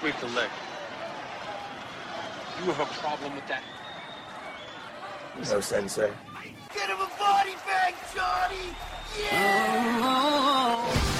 Sweep the leg. You have a problem with that? No, Sensei. Eh? Get him a body bag, Johnny! Yeah! Oh, oh, oh.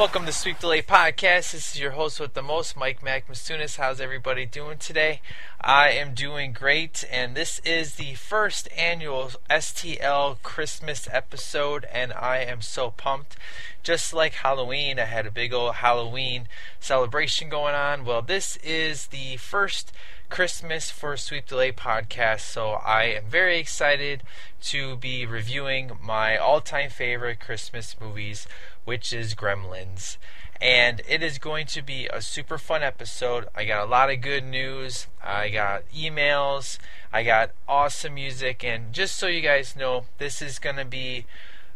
Welcome to Sweep the Leg Podcast. This is your host with the most, Mike Mac Masunis. How's everybody doing today? I am doing great, and this is the first annual STL Christmas episode, and I am so pumped. Just like Halloween, I had a big old Halloween celebration going on. Well, this is the first Christmas for Sweep the Leg podcast, so I am very excited to be reviewing my all time favorite Christmas movies which is Gremlins. And it is going to be a super fun episode. I got a lot of good news. I got emails. I got awesome music. And just so you guys know, this is going to be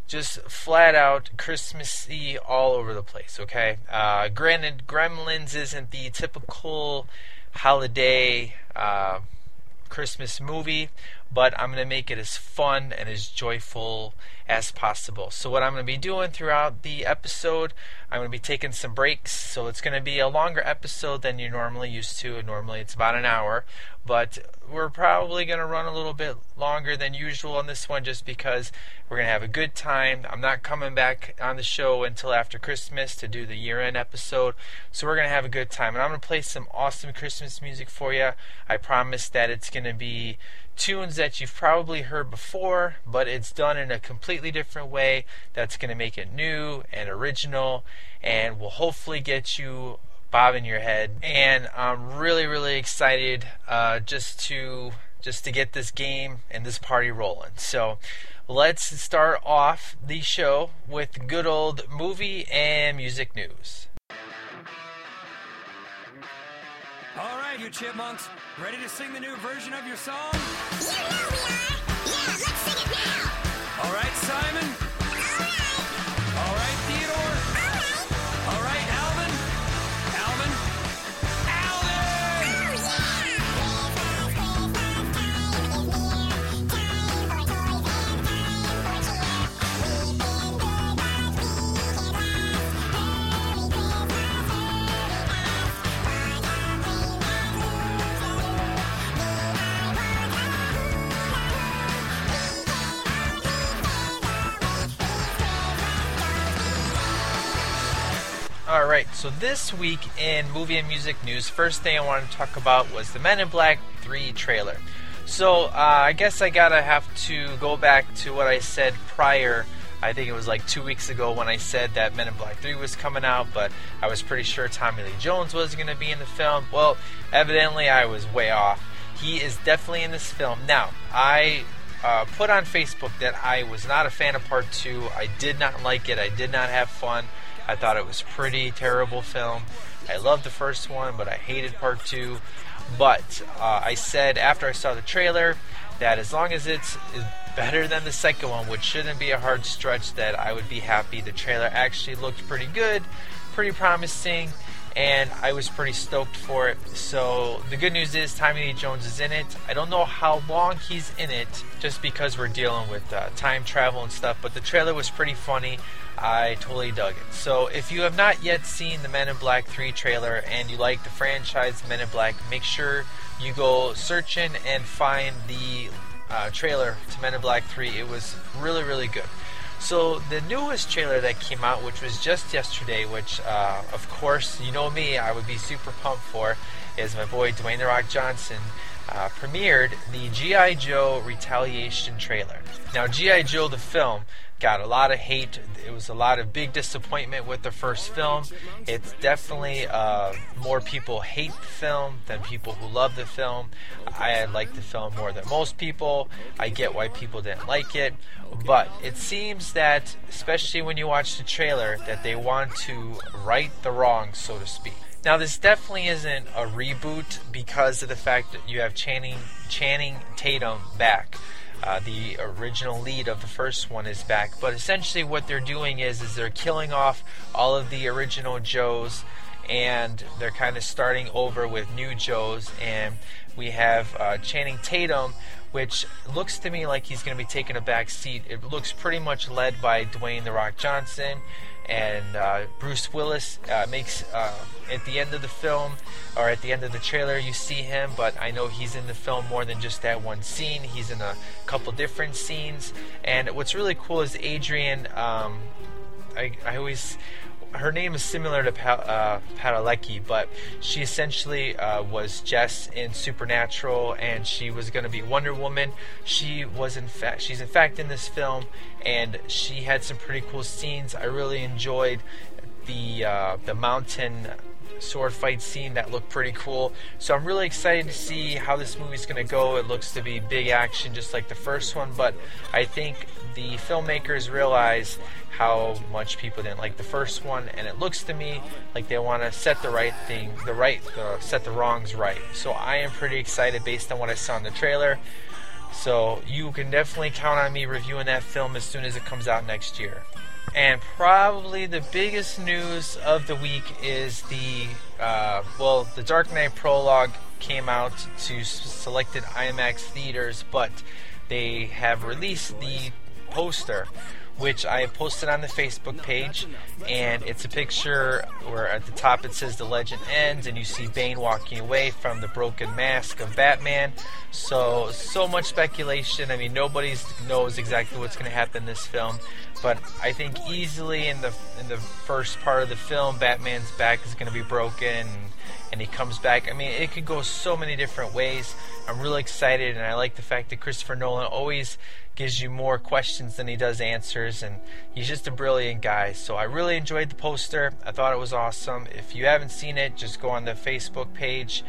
just flat out Christmassy all over the place, okay? Uh, granted, Gremlins isn't the typical holiday uh, Christmas movie, but I'm going to make it as fun and as joyful as possible. So, what I'm going to be doing throughout the episode, I'm going to be taking some breaks. So, it's going to be a longer episode than you're normally used to. Normally, it's about an hour, but we're probably going to run a little bit longer than usual on this one just because we're going to have a good time. I'm not coming back on the show until after Christmas to do the year end episode, so we're going to have a good time. And I'm going to play some awesome Christmas music for you. I promise that it's going to be tunes that you've probably heard before, but it's done in a completely different way that's going to make it new and original and will hopefully get you bobbing your head. And I'm really, really excited uh, just to just to get this game and this party rolling. So let's start off the show with good old movie and music news. All right, you chipmunks, ready to sing the new version of your song? You know we are. Yeah, let's sing it now. All right, Simon. All right, so this week in movie and music news, first thing I wanted to talk about was the Men in Black 3 trailer. So uh, I guess I gotta have to go back to what I said prior. I think it was like two weeks ago when I said that Men in Black 3 was coming out, but I was pretty sure Tommy Lee Jones was to be in the film. Well, evidently I was way off. He is definitely in this film. Now, I uh, put on Facebook that I was not a fan of part two. I did not like it. I did not have fun. I thought it was pretty terrible film. I loved the first one, but I hated part two. But uh, I said after I saw the trailer that as long as it's better than the second one, which shouldn't be a hard stretch, that I would be happy. The trailer actually looked pretty good, pretty promising, and I was pretty stoked for it. So the good news is Tommy Lee Jones is in it. I don't know how long he's in it, just because we're dealing with uh, time travel and stuff. But the trailer was pretty funny. I totally dug it. So if you have not yet seen the Men in Black 3 trailer and you like the franchise Men in Black, make sure you go searching and find the uh, trailer to Men in Black 3. It was really, really good. So the newest trailer that came out, which was just yesterday, which uh, of course you know me, I would be super pumped for, is my boy Dwayne the Rock Johnson. Uh, premiered the G.I. Joe Retaliation trailer. Now, G.I. Joe the film got a lot of hate. It was a lot of big disappointment with the first film. It's definitely uh, more people hate the film than people who love the film. I like the film more than most people. I get why people didn't like it, but it seems that, especially when you watch the trailer, that they want to right the wrong, so to speak. Now, this definitely isn't a reboot because of the fact that you have Channing Channing Tatum back. Uh, the original lead of the first one is back, but essentially what they're doing is is they're killing off all of the original Joes, and they're kind of starting over with new Joes, and we have uh, Channing Tatum, which looks to me like he's going to be taking a back seat. It looks pretty much led by Dwayne the Rock Johnson and uh, Bruce Willis uh, makes uh, at the end of the film or at the end of the trailer you see him, but I know he's in the film more than just that one scene. He's in a couple different scenes, and what's really cool is Adrian. Um, I, I always her name is similar to pa- uh, Padalecki, but she essentially uh, was Jess in Supernatural, and she was going to be Wonder Woman. She was in fact, she's in fact in this film, and she had some pretty cool scenes. I really enjoyed the uh, the mountain sword fight scene that looked pretty cool. So I'm really excited to see how this movie's going to go. It looks to be big action, just like the first one, but I think the filmmakers realize how much people didn't like the first one, and it looks to me like they want to set the right thing, the right, uh, set the wrongs right. So I am pretty excited based on what I saw in the trailer. So you can definitely count on me reviewing that film as soon as it comes out next year. And probably the biggest news of the week is the uh, well, the Dark Knight prologue came out to selected IMAX theaters, but they have released the poster which I posted on the Facebook page, and it's a picture where at the top it says the legend ends, and you see Bane walking away from the broken mask of Batman. So, so much speculation. I mean, nobody knows exactly what's going to happen in this film, but I think easily in the in the first part of the film, Batman's back is going to be broken. And, and he comes back. I mean, it could go so many different ways. I'm really excited, and I like the fact that Christopher Nolan always gives you more questions than he does answers, and he's just a brilliant guy. So I really enjoyed the poster. I thought it was awesome. If you haven't seen it, just go on the Facebook page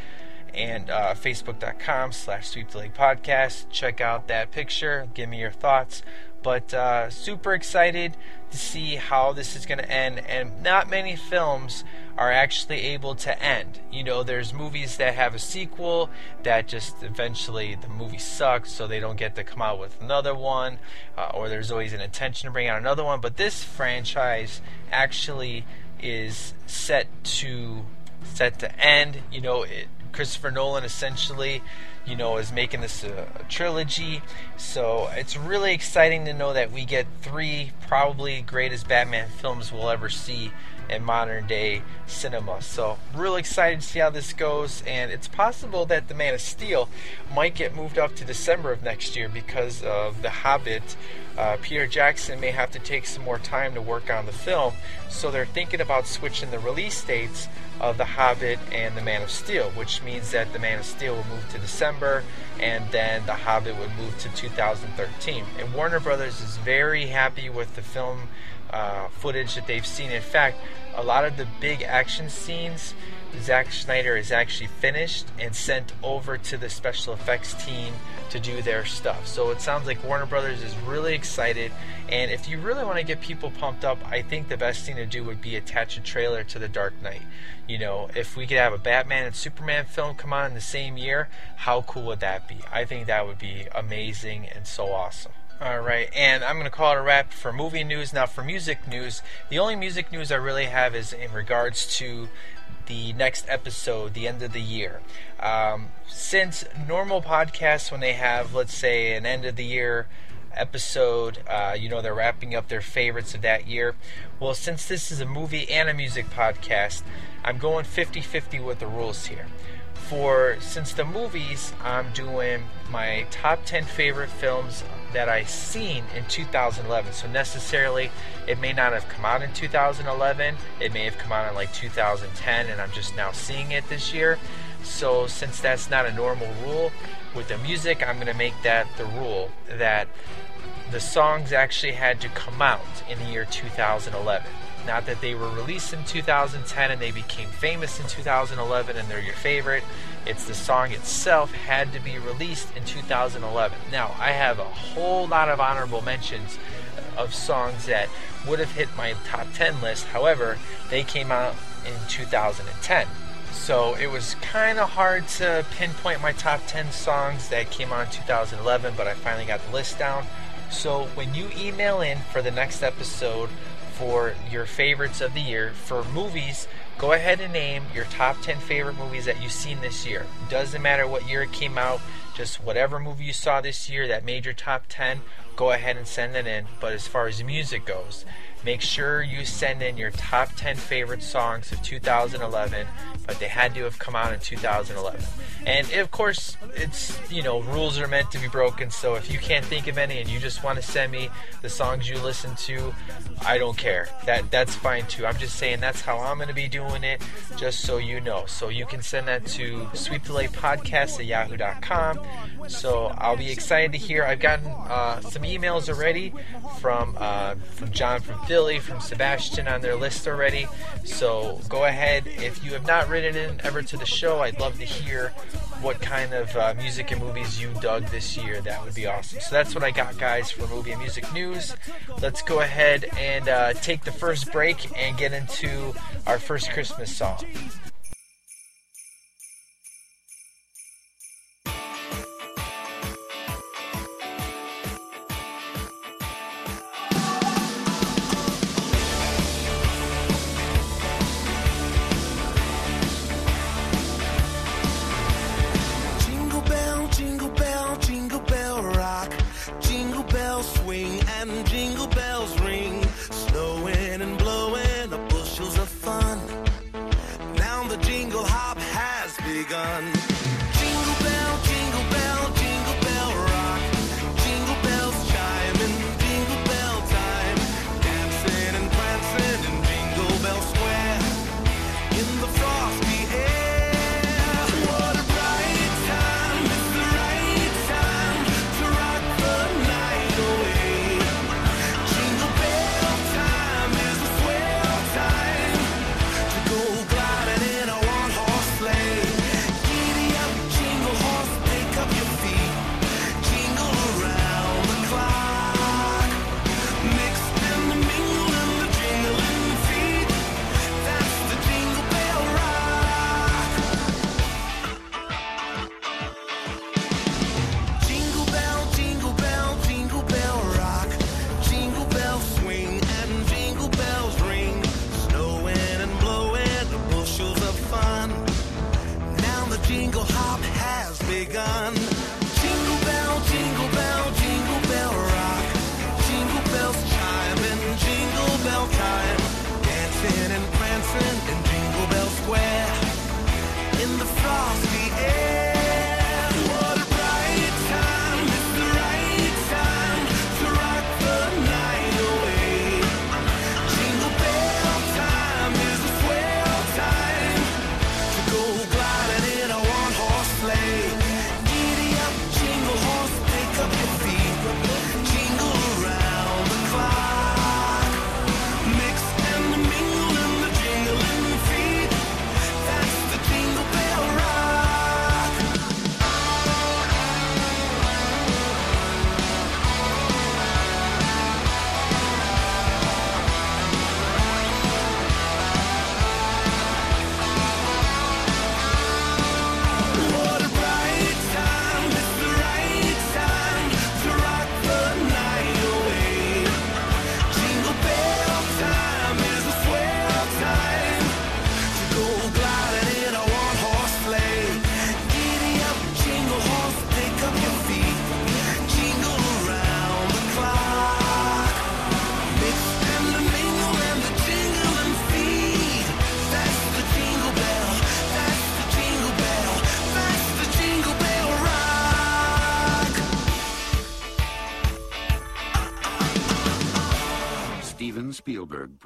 and uh, facebook.com slash sweep the leg podcast. Check out that picture. Give me your thoughts. But uh, super excited to see how this is going to end. And not many films are actually able to end. You know, there's movies that have a sequel that just eventually the movie sucks, so they don't get to come out with another one, uh, or there's always an intention to bring out another one. But this franchise actually is set to set to end. You know, it, Christopher Nolan essentially you know, is making this a, a, trilogy. So it's really exciting to know that we get three probably greatest Batman films we'll ever see in modern day cinema. So really excited to see how this goes, and it's possible that The Man of Steel might get moved up to December of next year because of The Hobbit. Uh, Peter Jackson may have to take some more time to work on the film, so they're thinking about switching the release dates of The Hobbit and The Man of Steel, which means that The Man of Steel will move to December and then The Hobbit would move to 2013. And Warner Brothers is very happy with the film uh, footage that they've seen. In fact, a lot of the big action scenes, Zack Snyder is actually finished and sent over to the special effects team to do their stuff. So it sounds like Warner Brothers is really excited. And if you really want to get people pumped up, I think the best thing to do would be attach a trailer to The Dark Knight. You know, if we could have a Batman and Superman film come on in the same year, how cool would that be? I think that would be amazing and so awesome. All right, and I'm going to call it a wrap for movie news. Now, for music news, the only music news I really have is in regards to the next episode, the end of the year. Um, since normal podcasts, when they have, let's say, an end of the year episode, uh, you know, they're wrapping up their favorites of that year. Well, since this is a movie and a music podcast, I'm going 50 50 with the rules here. For since the movies, I'm doing my top 10 favorite films that I seen in 2011. So necessarily, it may not have come out in 2011. It may have come out in like 2010, and I'm just now seeing it this year. So since that's not a normal rule with the music, I'm to make that the rule that the songs actually had to come out in the year 2011. Not that they were released in 2010 and they became famous in 2011 and they're your favorite. It's the song itself had to be released in 2011. Now, I have a whole lot of honorable mentions of songs that would have hit my top 10 list. However, they came out in 2010. So it was kind of hard to pinpoint my top 10 songs that came out in 2011, but I finally got the list down. So when you email in for the next episode for your favorites of the year for movies, go ahead and name your top 10 favorite movies that you've seen this year. Doesn't matter what year it came out, just whatever movie you saw this year that made your top 10, go ahead and send it in. But as far as music goes, make sure you send in your top 10 favorite songs of 2011 but they had to have come out in 2011 and of course it's you know rules are meant to be broken so if you can't think of any and you just want to send me the songs you listen to i don't care. That that's fine too. I'm just saying that's how i'm going to be doing it just so you know. So you can send that to sweepdelaypodcast at yahoo.com so i'll be excited to hear. I've gotten uh, some emails already from uh, from john from Philly, from Sebastian on their list already. So go ahead. If you have not written in ever to the show, I'd love to hear what kind of uh, music and movies you dug this year. That would be awesome. So that's what I got, guys, for movie and music news. Let's go ahead and uh, take the first break and get into our first Christmas song.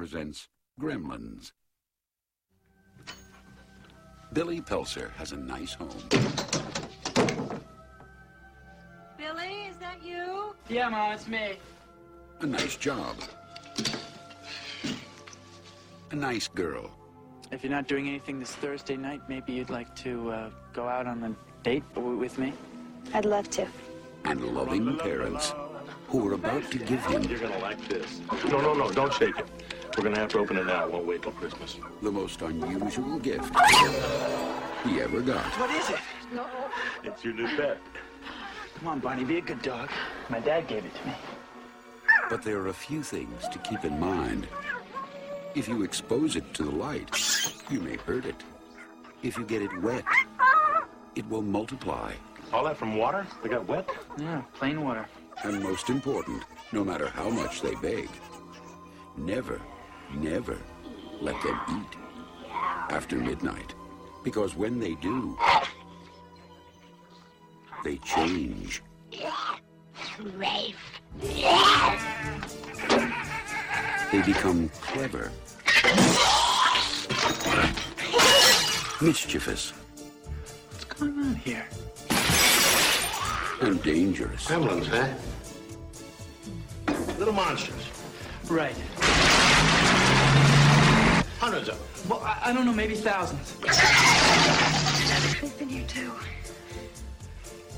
Presents Gremlins. Billy Peltzer has a nice home. Billy, is that you? Yeah, Mom, it's me. A nice job. A nice girl. If you're not doing anything this Thursday night, maybe you'd like to uh, go out on a date with me? I'd love to. And loving parents who are about to give him You're gonna like this. No, no, no, don't shake it. We're gonna have to open it now. It won't wait till Christmas. The most unusual gift he ever got. What is it? No. It's your new pet. Come on, Barney, be a good dog. My dad gave it to me. But there are a few things to keep in mind. If you expose it to the light, you may hurt it. If you get it wet, it will multiply. All that from water? They got wet? Yeah, plain water. And most important, no matter how much they beg, never, never let them eat after midnight. Because when they do, they change. They become clever, mischievous, What's going on here? and dangerous. Gremlins, huh? Little monsters. Right. Hundreds of them. Well, I, I don't know, maybe thousands. They've been here too.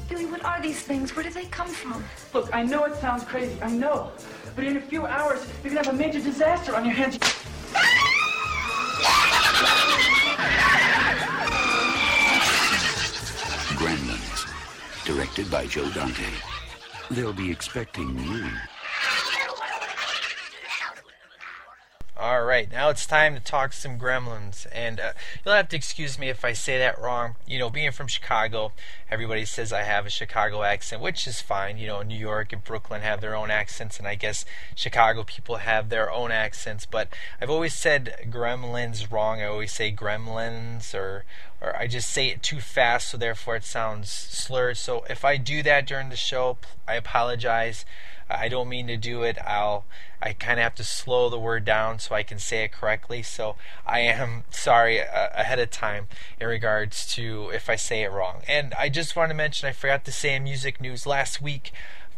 Billy, what are these things? Where did they come from? Look, I know it sounds crazy, I know. But in a few hours, you're gonna have a major disaster on your hands. Gremlins, directed by Joe Dante. They'll be expecting you. All right, now it's time to talk some gremlins. And uh, you'll have to excuse me if I say that wrong. You know, being from Chicago, everybody says I have a Chicago accent, which is fine. You know, New York and Brooklyn have their own accents, and I guess Chicago people have their own accents. But I've always said gremlins wrong. I always say gremlins, or or I just say it too fast, so therefore it sounds slurred. So if I do that during the show, I apologize. I don't mean to do it. I'll I kind of have to slow the word down so I can say it correctly. So I am sorry uh, ahead of time in regards to if I say it wrong. And I just want to mention I forgot to say in music news last week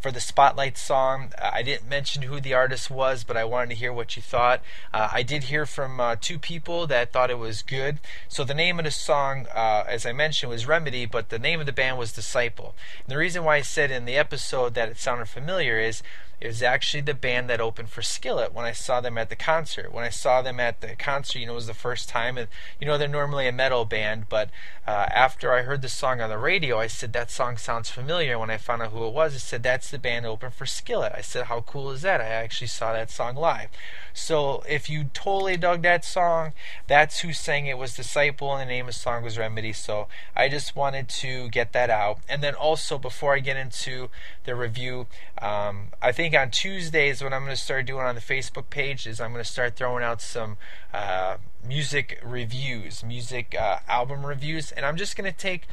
for the Spotlight song. Uh, I didn't mention who the artist was, but I wanted to hear what you thought. Uh, I did hear from uh, two people that thought it was good. So the name of the song, uh, as I mentioned, was Remedy, but the name of the band was Disciple. And the reason why I said in the episode that it sounded familiar is it was actually the band that opened for Skillet when I saw them at the concert. When I saw them at the concert, you know, it was the first time, and you know they're normally a metal band, but uh, after I heard the song on the radio, I said that song sounds familiar. When I found out who it was, I said that's the band that opened for Skillet. I said how cool is that? I actually saw that song live. So if you totally dug that song, that's who sang it was Disciple, and the name of the song was Remedy. So I just wanted to get that out, and then also before I get into the review, um, I think on Tuesdays what I'm going to start doing on the Facebook page is I'm going to start throwing out some uh, music reviews, music uh, album reviews, and I'm just going to take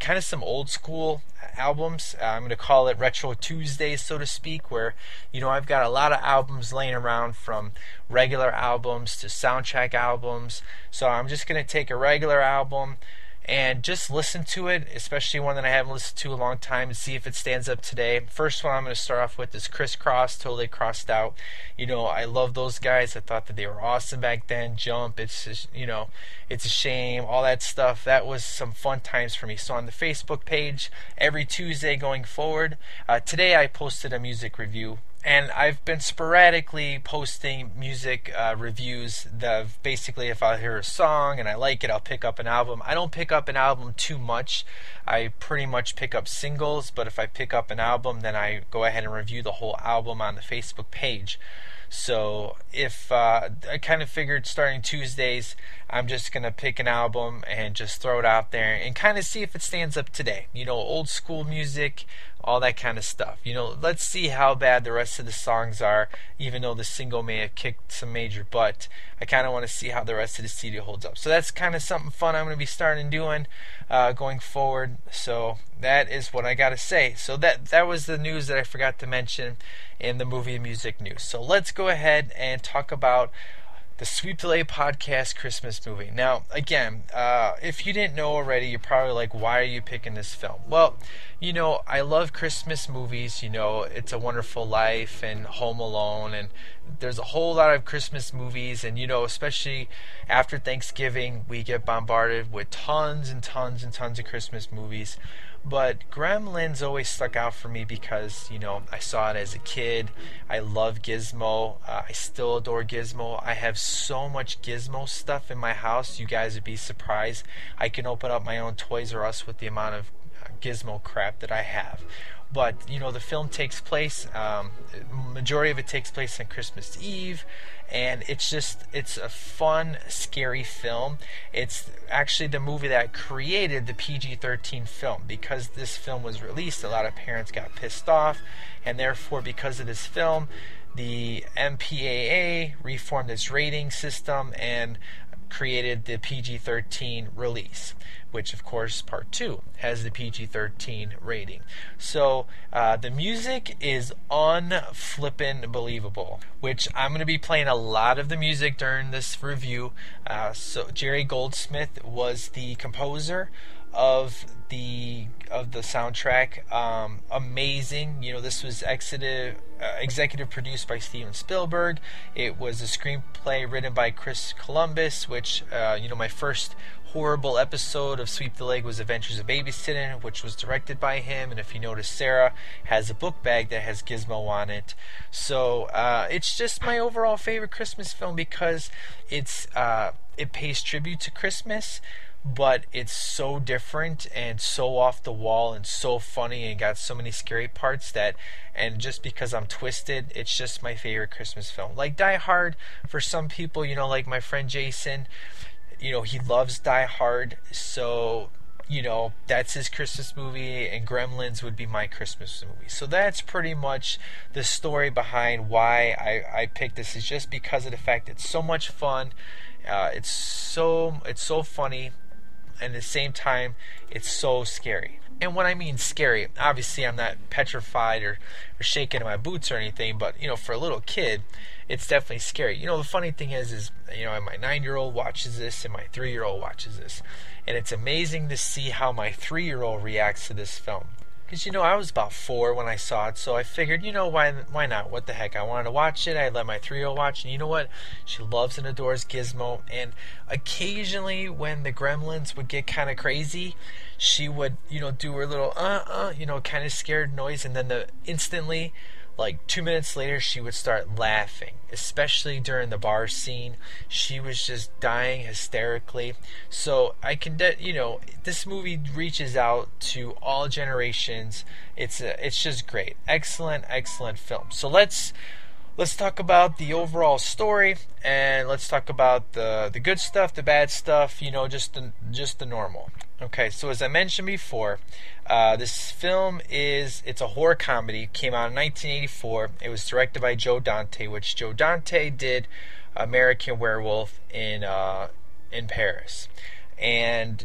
kind of some old school albums. Uh, I'm going to call it Retro Tuesdays, so to speak, where you know I've got a lot of albums laying around from regular albums to soundtrack albums. So I'm just going to take a regular album and just listen to it, especially one that I haven't listened to a long time, and see if it stands up today. First one I'm going to start off with is Crisscross, Totally Krossed Out. You know, I love those guys. I thought that they were awesome back then. Jump, it's just, you know, it's a shame, all that stuff. That was some fun times for me. So on the Facebook page, every Tuesday going forward, uh, today I posted a music review and I've been sporadically posting music uh, reviews. That basically, if I hear a song and I like it, I'll pick up an album. I don't pick up an album too much. I pretty much pick up singles, but if I pick up an album, then I go ahead and review the whole album on the Facebook page. So if uh, I kind of figured starting Tuesdays, I'm just gonna pick an album and just throw it out there and kind of see if it stands up today. You know, old school music, all that kind of stuff. You know, let's see how bad the rest of the songs are, even though the single may have kicked some major butt. I kind of want to see how the rest of the CD holds up. So that's kind of something fun I'm going to be starting doing uh, going forward. So that is what I got to say. So that that was the news that I forgot to mention in the movie and music news. So let's go ahead and talk about the Sweep the Leg Podcast Christmas movie. Now, again, uh, if you didn't know already, you're probably like, why are you picking this film? Well, you know, I love Christmas movies. You know, It's a Wonderful Life and Home Alone, and there's a whole lot of Christmas movies. And, you know, especially after Thanksgiving, we get bombarded with tons and tons and tons of Christmas movies. But Gremlins always stuck out for me because, you know, I saw it as a kid. I love Gizmo. Uh, I still adore Gizmo. I have so much Gizmo stuff in my house, you guys would be surprised. I can open up my own Toys R Us with the amount of Gizmo crap that I have. But you know the film takes place um, majority of it takes place on christmas eve and it's just it's a fun scary film. It's actually the movie that created the pg-13 film. Because this film was released a lot of parents got pissed off and therefore because of this film the mpaa reformed its rating system and created the PG-13 release, which of course part two has the PG-13 rating. So uh, the music is unflippin' believable, which I'm going to be playing a lot of the music during this review. Uh, so Jerry Goldsmith was the composer of the of the soundtrack. Um, amazing. You know, this was executive, uh, executive produced by Steven Spielberg. It was a screenplay written by Chris Columbus, which uh, you know my first horrible episode of Sweep the Leg was Adventures of Babysitting, which was directed by him. And if you notice, Sarah has a book bag that has Gizmo on it. So uh, it's just my overall favorite Christmas film because it's uh, it pays tribute to Christmas but it's so different and so off the wall and so funny and got so many scary parts that and just because I'm twisted, it's just my favorite Christmas film. Like Die Hard for some people, you know, like my friend Jason, you know, he loves Die Hard, so you know, that's his Christmas movie, and Gremlins would be my Christmas movie. So that's pretty much the story behind why I, I picked this. Is just because of the fact it's so much fun. Uh, it's so it's so funny and at the same time, it's so scary. And when I mean scary, obviously I'm not petrified or, or shaking in my boots or anything, but you know, for a little kid, it's definitely scary. You know, the funny thing is, is you know, my nine-year-old watches this and my three-year-old watches this, and it's amazing to see how my three-year-old reacts to this film. Because you know, I was about four when I saw it, so I figured, you know, why why not? What the heck? I wanted to watch it. I let my three-year-old watch, and you know what? She loves and adores Gizmo. And occasionally, when the Gremlins would get kind of crazy, she would, you know, do her little uh uh, you know, kind of scared noise, and then the instantly like two minutes later she would start laughing especially during the bar scene. She was just dying hysterically. So i can de- you know this movie reaches out to all generations. It's a, it's just great. Excellent excellent film. So let's let's talk about the overall story and let's talk about the the good stuff the bad stuff you know just the just the normal okay so as i mentioned before uh, this film is it's a horror comedy. Came out in 1984. It was directed by Joe Dante, which Joe Dante did American Werewolf in uh, in Paris, and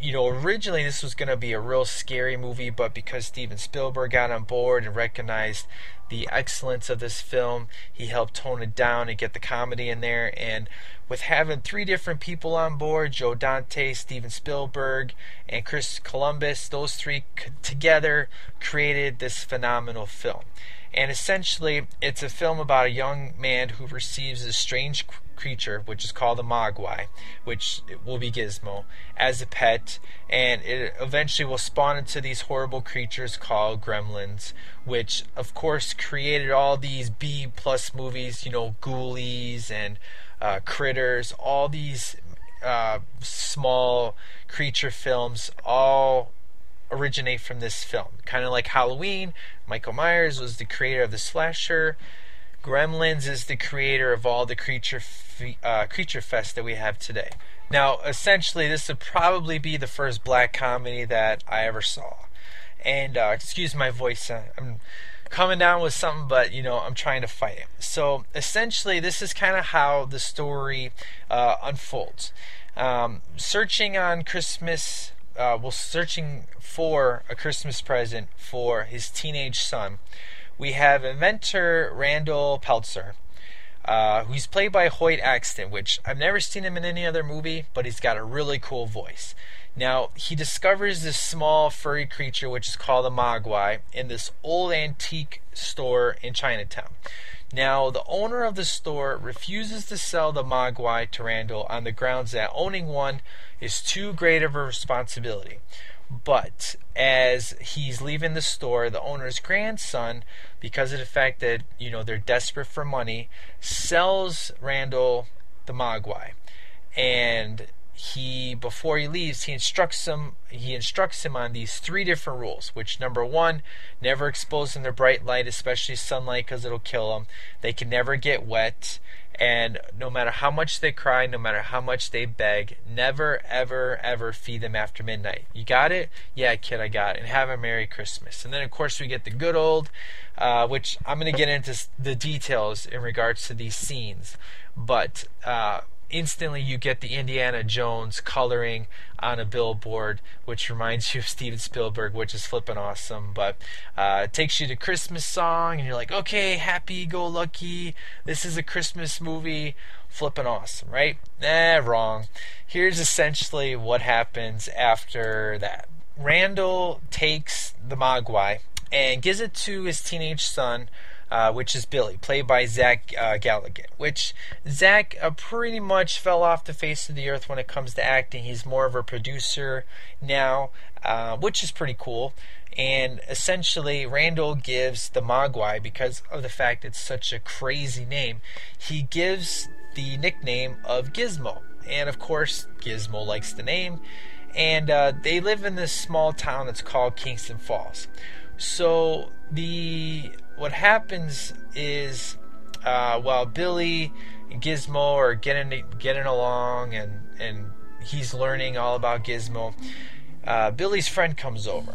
you know, originally this was going to be a real scary movie, but because Steven Spielberg got on board and recognized the excellence of this film, he helped tone it down and get the comedy in there. And with having three different people on board Joe Dante, Steven Spielberg, and Chris Columbus those three together created this phenomenal film. And essentially, it's a film about a young man who receives a strange creature, which is called a Mogwai, which will be Gizmo, as a pet, and it eventually will spawn into these horrible creatures called gremlins, which of course created all these B plus movies, you know, Ghoulies and uh, Critters, all these uh, small creature films, all originate from this film. Kind of like Halloween, Michael Myers was the creator of the slasher. Gremlins is the creator of all the creature uh, creature fest that we have today. Now, essentially, this would probably be the first black comedy that I ever saw. And uh, excuse my voice, uh, I'm coming down with something, but you know I'm trying to fight it. So essentially, this is kind of how the story uh, unfolds. Um, searching on Christmas, uh, well, searching for a Christmas present for his teenage son we have inventor Randall Peltzer. uh, who's played by Hoyt Axton, which I've never seen him in any other movie, but he's got a really cool voice. Now, he discovers this small furry creature, which is called a Mogwai, in this old antique store in Chinatown. Now, the owner of the store refuses to sell the Mogwai to Randall on the grounds that owning one is too great of a responsibility. But as he's leaving the store, the owner's grandson, because of the fact that you know they're desperate for money, sells Randall the Mogwai, and he before he leaves he instructs him he instructs him on these three different rules which number one never expose them to bright light especially sunlight because it'll kill them they can never get wet and no matter how much they cry no matter how much they beg never ever ever feed them after midnight. You got it? Yeah kid i got it. And have a merry christmas. And then of course we get the good old uh, which i'm going to get into the details in regards to these scenes. But uh, instantly you get the Indiana Jones coloring on a billboard, which reminds you of Steven Spielberg, which is flipping awesome. But uh, it takes you to Christmas song, and you're like, okay, happy go lucky. This is a Christmas movie. Flipping awesome, right? Nah, wrong. Here's essentially what happens after that. Randall takes the Mogwai and gives it to his teenage son uh, which is Billy, played by Zach uh. Which Zach uh, pretty much fell off the face of the earth when it comes to acting. He's more of a producer now, uh, which is pretty cool. And essentially, Randall gives the Mogwai, because of the fact it's such a crazy name, he gives the nickname of Gizmo. And of course, Gizmo likes the name. And uh, they live in this small town that's called Kingston Falls. So the what happens is uh, while Billy and Gizmo are getting getting along and and he's learning all about Gizmo, uh, Billy's friend comes over,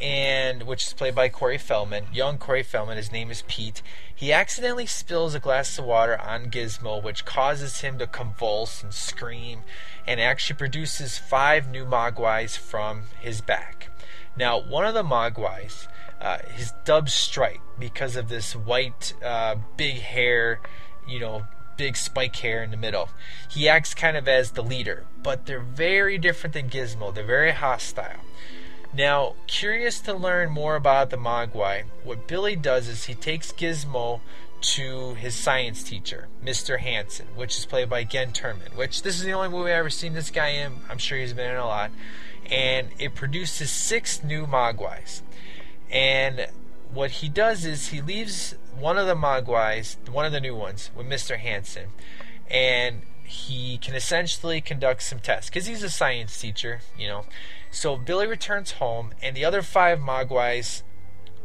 and which is played by Corey Feldman, young Corey Feldman. His name is Pete. He accidentally spills a glass of water on Gizmo, which causes him to convulse and scream, and actually produces five new Mogwais from his back. Now, one of the Mogwais uh, his dub stripe because of this white, uh, big hair, you know, big spike hair in the middle. He acts kind of as the leader, but they're very different than Gizmo. They're very hostile. Now, curious to learn more about the Mogwai, what Billy does is he takes Gizmo to his science teacher, Mr. Hansen, which is played by Glynn Turman, which this is the only movie I've ever seen this guy in. I'm sure he's been in a lot. And it produces six new Mogwais. And what he does is he leaves one of the Mogwais, one of the new ones, with Mr. Hansen, and he can essentially conduct some tests because he's a science teacher, you know. So Billy returns home, and the other five Mogwais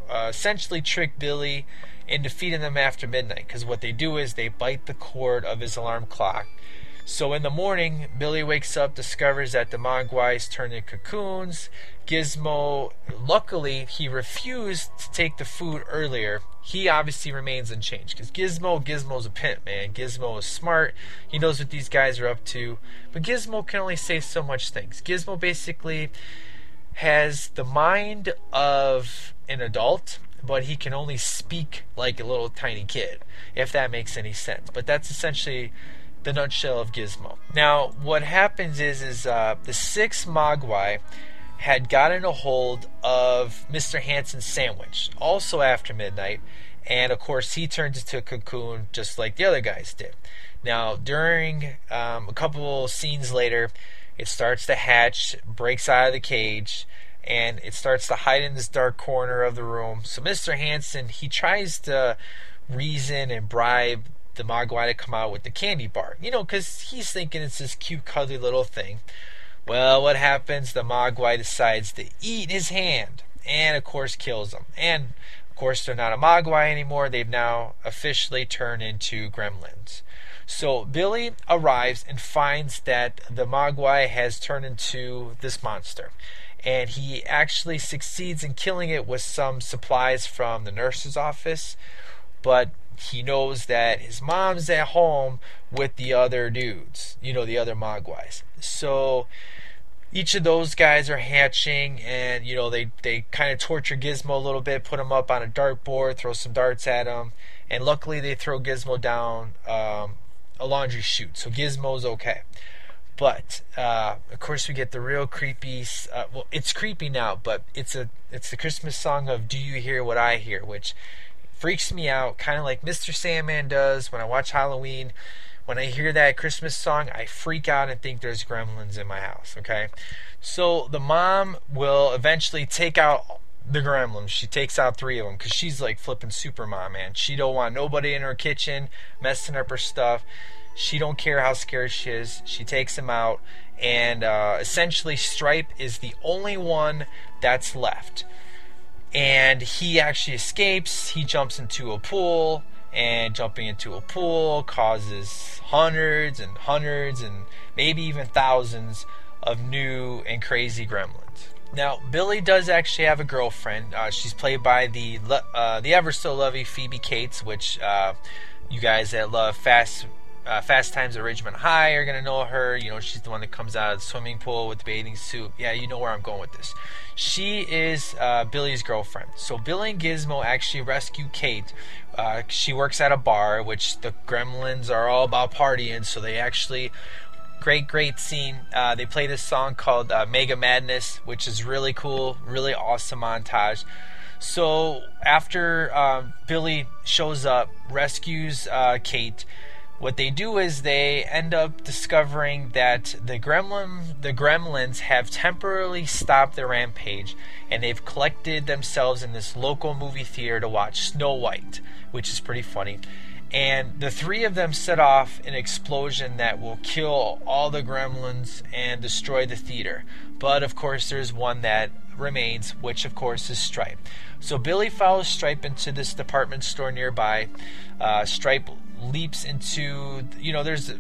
uh, essentially trick Billy into feeding them after midnight because what they do is they bite the cord of his alarm clock so in the morning, Billy wakes up, discovers that the Mogwais turned into cocoons. Gizmo, luckily, he refused to take the food earlier. He obviously remains unchanged because Gizmo, Gizmo's a pimp, man. Gizmo is smart. He knows what these guys are up to. But Gizmo can only say so much things. Gizmo basically has the mind of an adult, but he can only speak like a little tiny kid, if that makes any sense. But that's essentially the nutshell of Gizmo. Now, what happens is, is uh, the six Mogwai had gotten a hold of Mr. Hansen's sandwich, also after midnight, and of course he turns into a cocoon just like the other guys did. Now, during um, a couple scenes later, it starts to hatch, breaks out of the cage, and it starts to hide in this dark corner of the room. So Mr. Hansen he tries to reason and bribe the Mogwai to come out with the candy bar. You know, because he's thinking it's this cute, cuddly little thing. Well, what happens? The Mogwai decides to eat his hand and, of course, kills him. And, of course, they're not a Mogwai anymore. They've now officially turned into gremlins. So Billy arrives and finds that the Mogwai has turned into this monster. And he actually succeeds in killing it with some supplies from the nurse's office. But he knows that his mom's at home with the other dudes, you know, the other Mogwais. So each of those guys are hatching and you know they they kind of torture gizmo a little bit put him up on a dartboard throw some darts at him and luckily they throw gizmo down um, a laundry chute so gizmo's okay but uh, of course we get the real creepy uh, well it's creepy now but it's a it's the christmas song of do you hear what i hear which freaks me out kind of like mr sandman does when i watch halloween when I hear that Christmas song, I freak out and think there's gremlins in my house, okay? So the mom will eventually take out the gremlins. She takes out three of them because she's like flipping super mom, man. She don't want nobody in her kitchen messing up her stuff. She don't care how scared she is. She takes them out, and uh, essentially Stripe is the only one that's left. And he actually escapes. He jumps into a pool and jumping into a pool causes hundreds and hundreds and maybe even thousands of new and crazy gremlins. Now, Billy does actually have a girlfriend. Uh, she's played by the uh, the ever so lovely Phoebe Cates, which uh, you guys that love Fast uh, Fast Times at Ridgemont High are gonna know her. You know, she's the one that comes out of the swimming pool with the bathing suit. Yeah, you know where I'm going with this. She is uh, Billy's girlfriend. So Billy and Gizmo actually rescue Kate. Uh, she works at a bar, which the Gremlins are all about partying. So they actually great great scene uh, they play this song called uh, mega madness which is really cool really awesome montage so after um, billy shows up rescues uh, kate what they do is they end up discovering that the gremlin the gremlins have temporarily stopped their rampage and they've collected themselves in this local movie theater to watch Snow White, which is pretty funny. And the three of them set off an explosion that will kill all the gremlins and destroy the theater. But of course, there's one that remains, which of course is Stripe. So Billy follows Stripe into this department store nearby. Uh, Stripe leaps into you know there's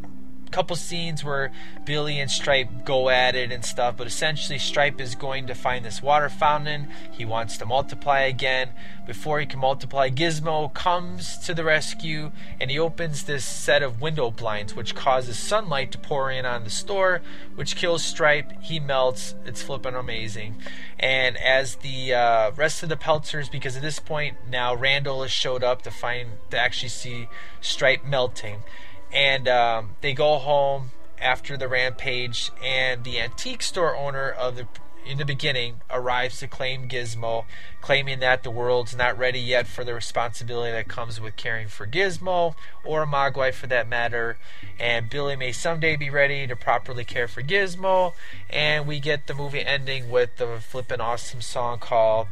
couple scenes where Billy and Stripe go at it and stuff, but essentially Stripe is going to find this water fountain. He wants to multiply again. Before he can multiply, Gizmo comes to the rescue and he opens this set of window blinds, which causes sunlight to pour in on the store, which kills Stripe. He melts. It's flipping amazing. And as the uh, rest of the Peltzers, because at this point now Randall has showed up to find to actually see Stripe melting and um, they go home after the rampage, and the antique store owner of the in the beginning arrives to claim Gizmo, claiming that the world's not ready yet for the responsibility that comes with caring for Gizmo or Mogwai for that matter. And Billy may someday be ready to properly care for Gizmo. And we get the movie ending with the flippin' awesome song called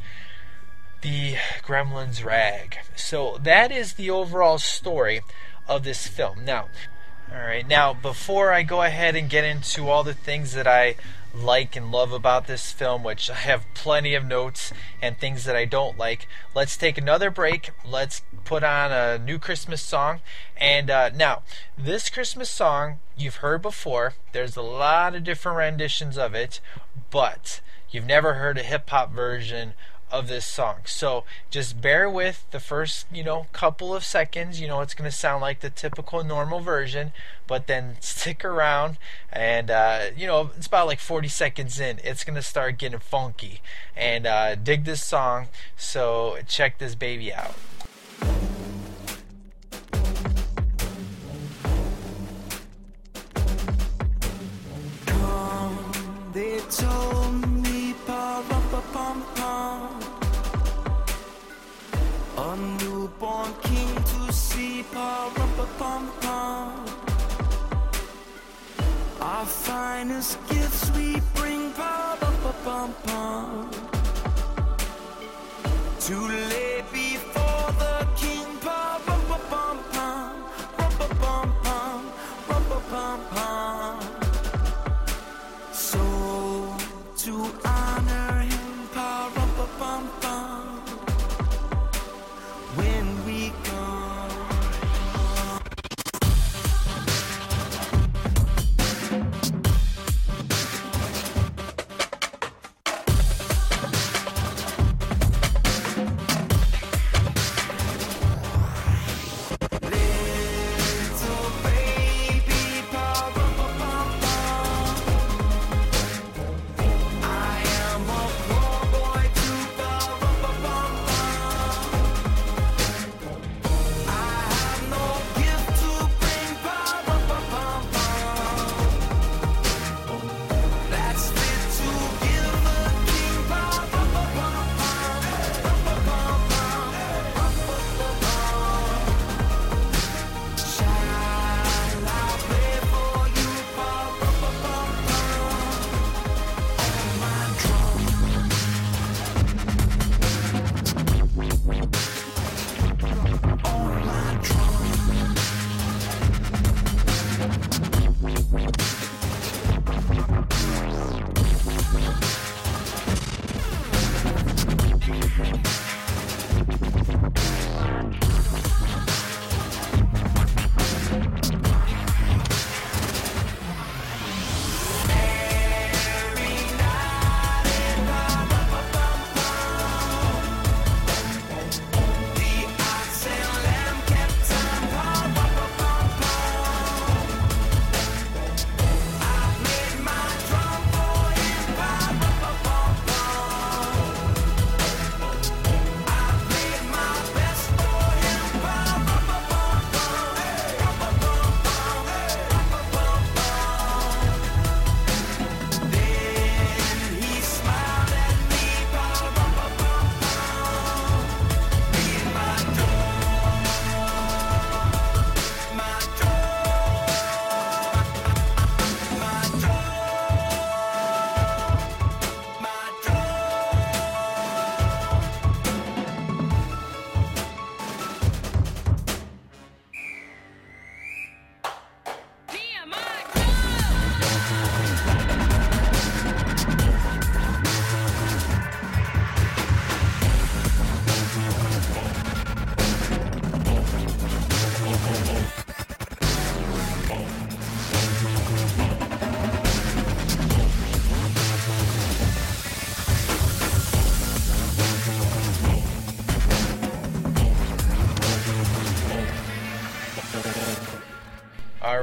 The Gremlin's Rag. So that is the overall story of this film. Now, all right, now before I go ahead and get into all the things that I like and love about this film, which I have plenty of notes and things that I don't like, let's take another break. Let's put on a new Christmas song. And uh, now, this Christmas song you've heard before, there's a lot of different renditions of it, but you've never heard a hip hop version of this song. So just bear with the first, you know, couple of seconds. You know, it's going to sound like the typical normal version, but then stick around and, uh, you know, it's about like 40 seconds in. It's going to start getting funky. And uh, dig this song. So check this baby out. They told me, A newborn king to see, pa, pa, pum, pum. Our finest gifts we bring, pa, pa, pum, pum. To lay before the king,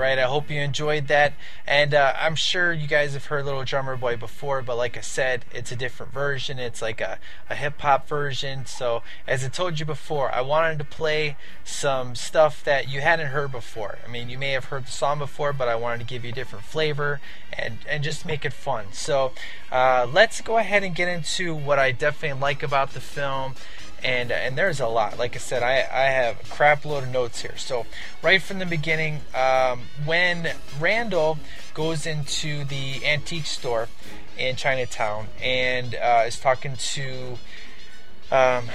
right, I hope you enjoyed that. And uh, I'm sure you guys have heard Little Drummer Boy before, but like I said, it's a different version. It's like a, a hip hop version. So, as I told you before, I wanted to play some stuff that you hadn't heard before. I mean, you may have heard the song before, but I wanted to give you a different flavor and, and just make it fun. So, uh, let's go ahead and get into what I definitely like about the film and and there's a lot. Like I said, I, I have a crap load of notes here. So right from the beginning, um, when Randall goes into the antique store in Chinatown and uh, is talking to um,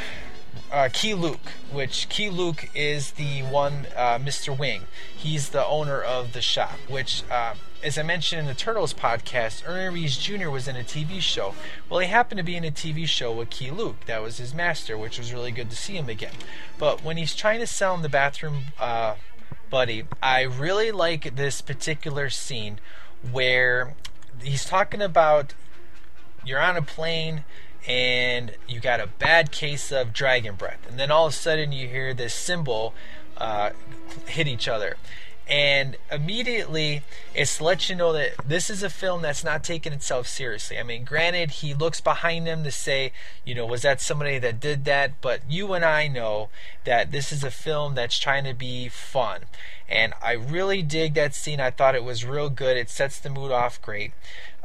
uh, Keye Luke, which Keye Luke is the one, uh, Mr. Wing. He's the owner of the shop, which uh, as I mentioned in the Turtles podcast, Ernie Reyes Jr. was in a TV show. Well, he happened to be in a TV show with Keye Luke. That was his master, which was really good to see him again. But when he's trying to sell him the bathroom uh, buddy, I really like this particular scene where he's talking about you're on a plane and you got a bad case of dragon breath, and then all of a sudden you hear this cymbal uh, hit each other and immediately it's to let you know that this is a film that's not taking itself seriously. I mean, granted, he looks behind him to say, you know, was that somebody that did that? But you and I know that this is a film that's trying to be fun. And I really dig that scene. I thought it was real good. It sets the mood off great.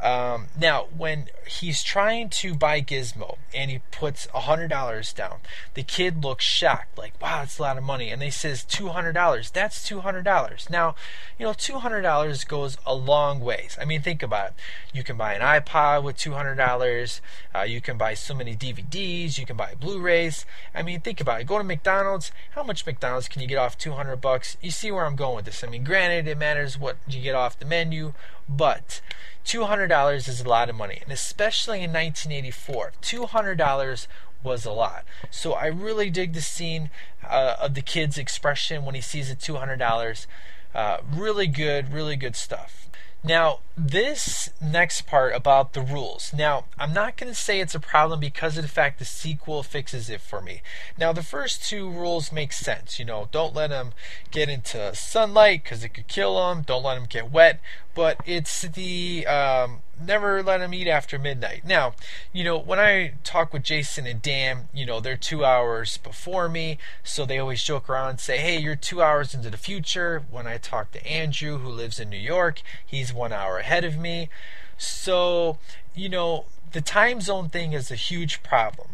Um, now, when he's trying to buy Gizmo and he puts $100 down, the kid looks shocked, like, wow, that's a lot of money. And they says $200. That's $200. Now, you know, $200 goes a long ways. I mean, think about it. You can buy an iPod with $200. Uh, you can buy so many DVDs. You can buy Blu-rays. I mean, think about it. Go to McDonald's. How much McDonald's can you get off 200 bucks? You see where I'm going with this. I mean, granted, it matters what you get off the menu, but $200 is a lot of money, and especially in 1984, $200 was a lot. So I really dig the scene uh, of the kid's expression when he sees the $200. Uh, really good, really good stuff. Now, this next part about the rules. Now, I'm not going to say it's a problem because of the fact the sequel fixes it for me. Now, the first two rules make sense. You know, don't let them get into sunlight because it could kill them. Don't let them get wet. But it's the um, never let them eat after midnight. Now, you know, when I talk with Jason and Dan, you know, they're two hours before me, so they always joke around and say, hey, you're two hours into the future. When I talk to Andrew, who lives in New York, he's one hour ahead of me. So, you know, the time zone thing is a huge problem.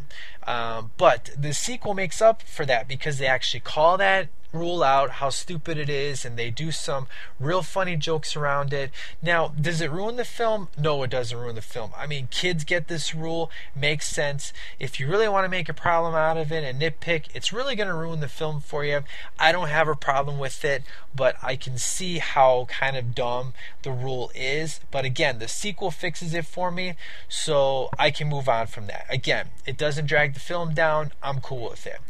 Um, but the sequel makes up for that because they actually call that rule out how stupid it is and they do some real funny jokes around it. Now, does it ruin the film? No, it doesn't ruin the film. I mean, kids get this rule, makes sense. If you really want to make a problem out of it and nitpick, it's really going to ruin the film for you. I don't have a problem with it, but I can see how kind of dumb the rule is. But again, the sequel fixes it for me, so I can move on from that. Again, it doesn't drag the film down. I'm cool with it.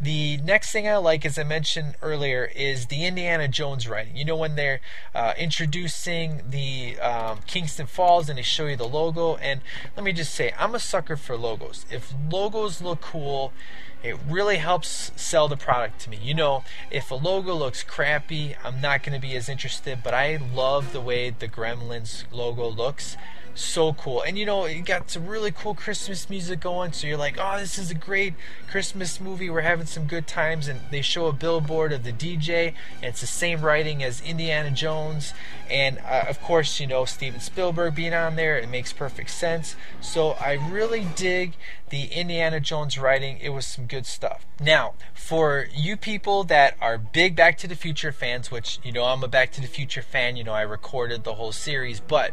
The next thing I like, as I mentioned earlier, is the Indiana Jones writing. You know, when they're uh, introducing the um, Kingston Falls and they show you the logo. And let me just say, I'm a sucker for logos. If logos look cool, it really helps sell the product to me. You know, if a logo looks crappy, I'm not going to be as interested, but I love the way the Gremlins logo looks so cool. And you know, you got some really cool Christmas music going, so you're like, oh, this is a great Christmas movie. We're having some good times. And they show a billboard of the DJ, and it's the same writing as Indiana Jones. And uh, of course, you know, Steven Spielberg being on there, it makes perfect sense. So I really dig the Indiana Jones writing. It was some good stuff. Now, for you people that are big Back to the Future fans, which you know I'm a Back to the Future fan, you know I recorded the whole series, but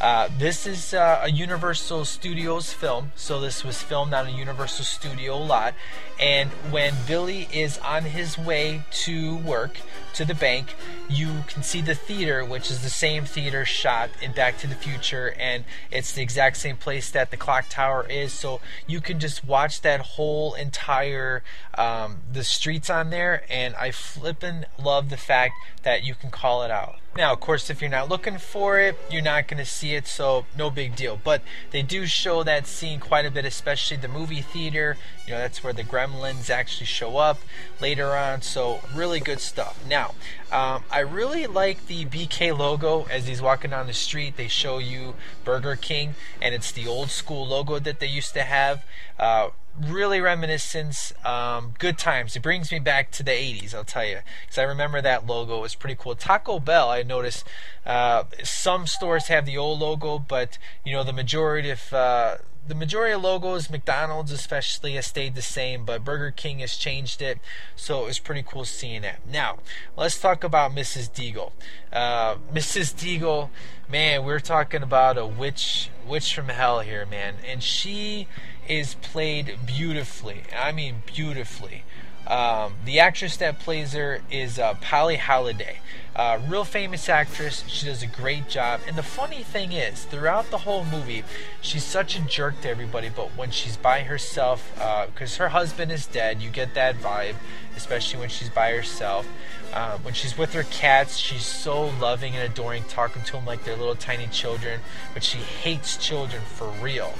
uh, this is uh, a Universal Studios film, so this was filmed on a Universal Studio lot. And when Billy is on his way to work, to the bank, you can see the theater, which is the same theater shot in Back to the Future, and it's the exact same place that the clock tower is. So you can just watch that whole entire um, the streets on there, and I flippin' love the fact that you can call it out. Now, of course, if you're not looking for it, you're not going to see it, so no big deal. But they do show that scene quite a bit, especially the movie theater. You know, that's where the gremlins actually show up later on, so really good stuff. Now, Um, I really like the BK logo as he's walking down the street. They show you Burger King, and it's the old school logo that they used to have. Uh, really reminiscence, um, good times. It brings me back to the 80s, I'll tell you, because I remember that logo it was pretty cool. Taco Bell, I noticed uh, some stores have the old logo, but you know the majority of uh, the majority of logos, McDonald's especially, has stayed the same, but Burger King has changed it, so it was pretty cool seeing that. Now, let's talk about Mrs. Deagle. Uh, Mrs. Deagle, man, we're talking about a witch, witch from hell here, man, and she is played beautifully. I mean, beautifully. Um, the actress that plays her is uh, Polly Holliday, uh, real famous actress. She does a great job. And the funny thing is, throughout the whole movie, she's such a jerk to everybody. But when she's by herself, because uh, her husband is dead, you get that vibe, especially when she's by herself. Uh, when she's with her cats, she's so loving and adoring, talking to them like they're little tiny children. But she hates children for real.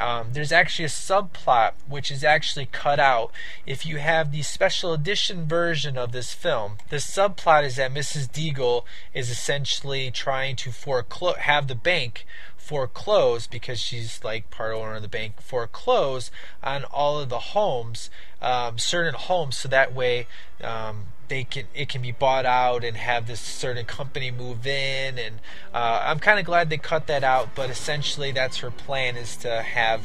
Um, there's actually a subplot which is actually cut out if you have the special edition version of this film. The subplot is that Mrs. Deagle is essentially trying to foreclose, have the bank foreclose because she's like part owner of the bank foreclose on all of the homes, um, certain homes, so that way. Um, they can it can be bought out and have this certain company move in and uh, I'm kind of glad they cut that out but essentially that's her plan is to have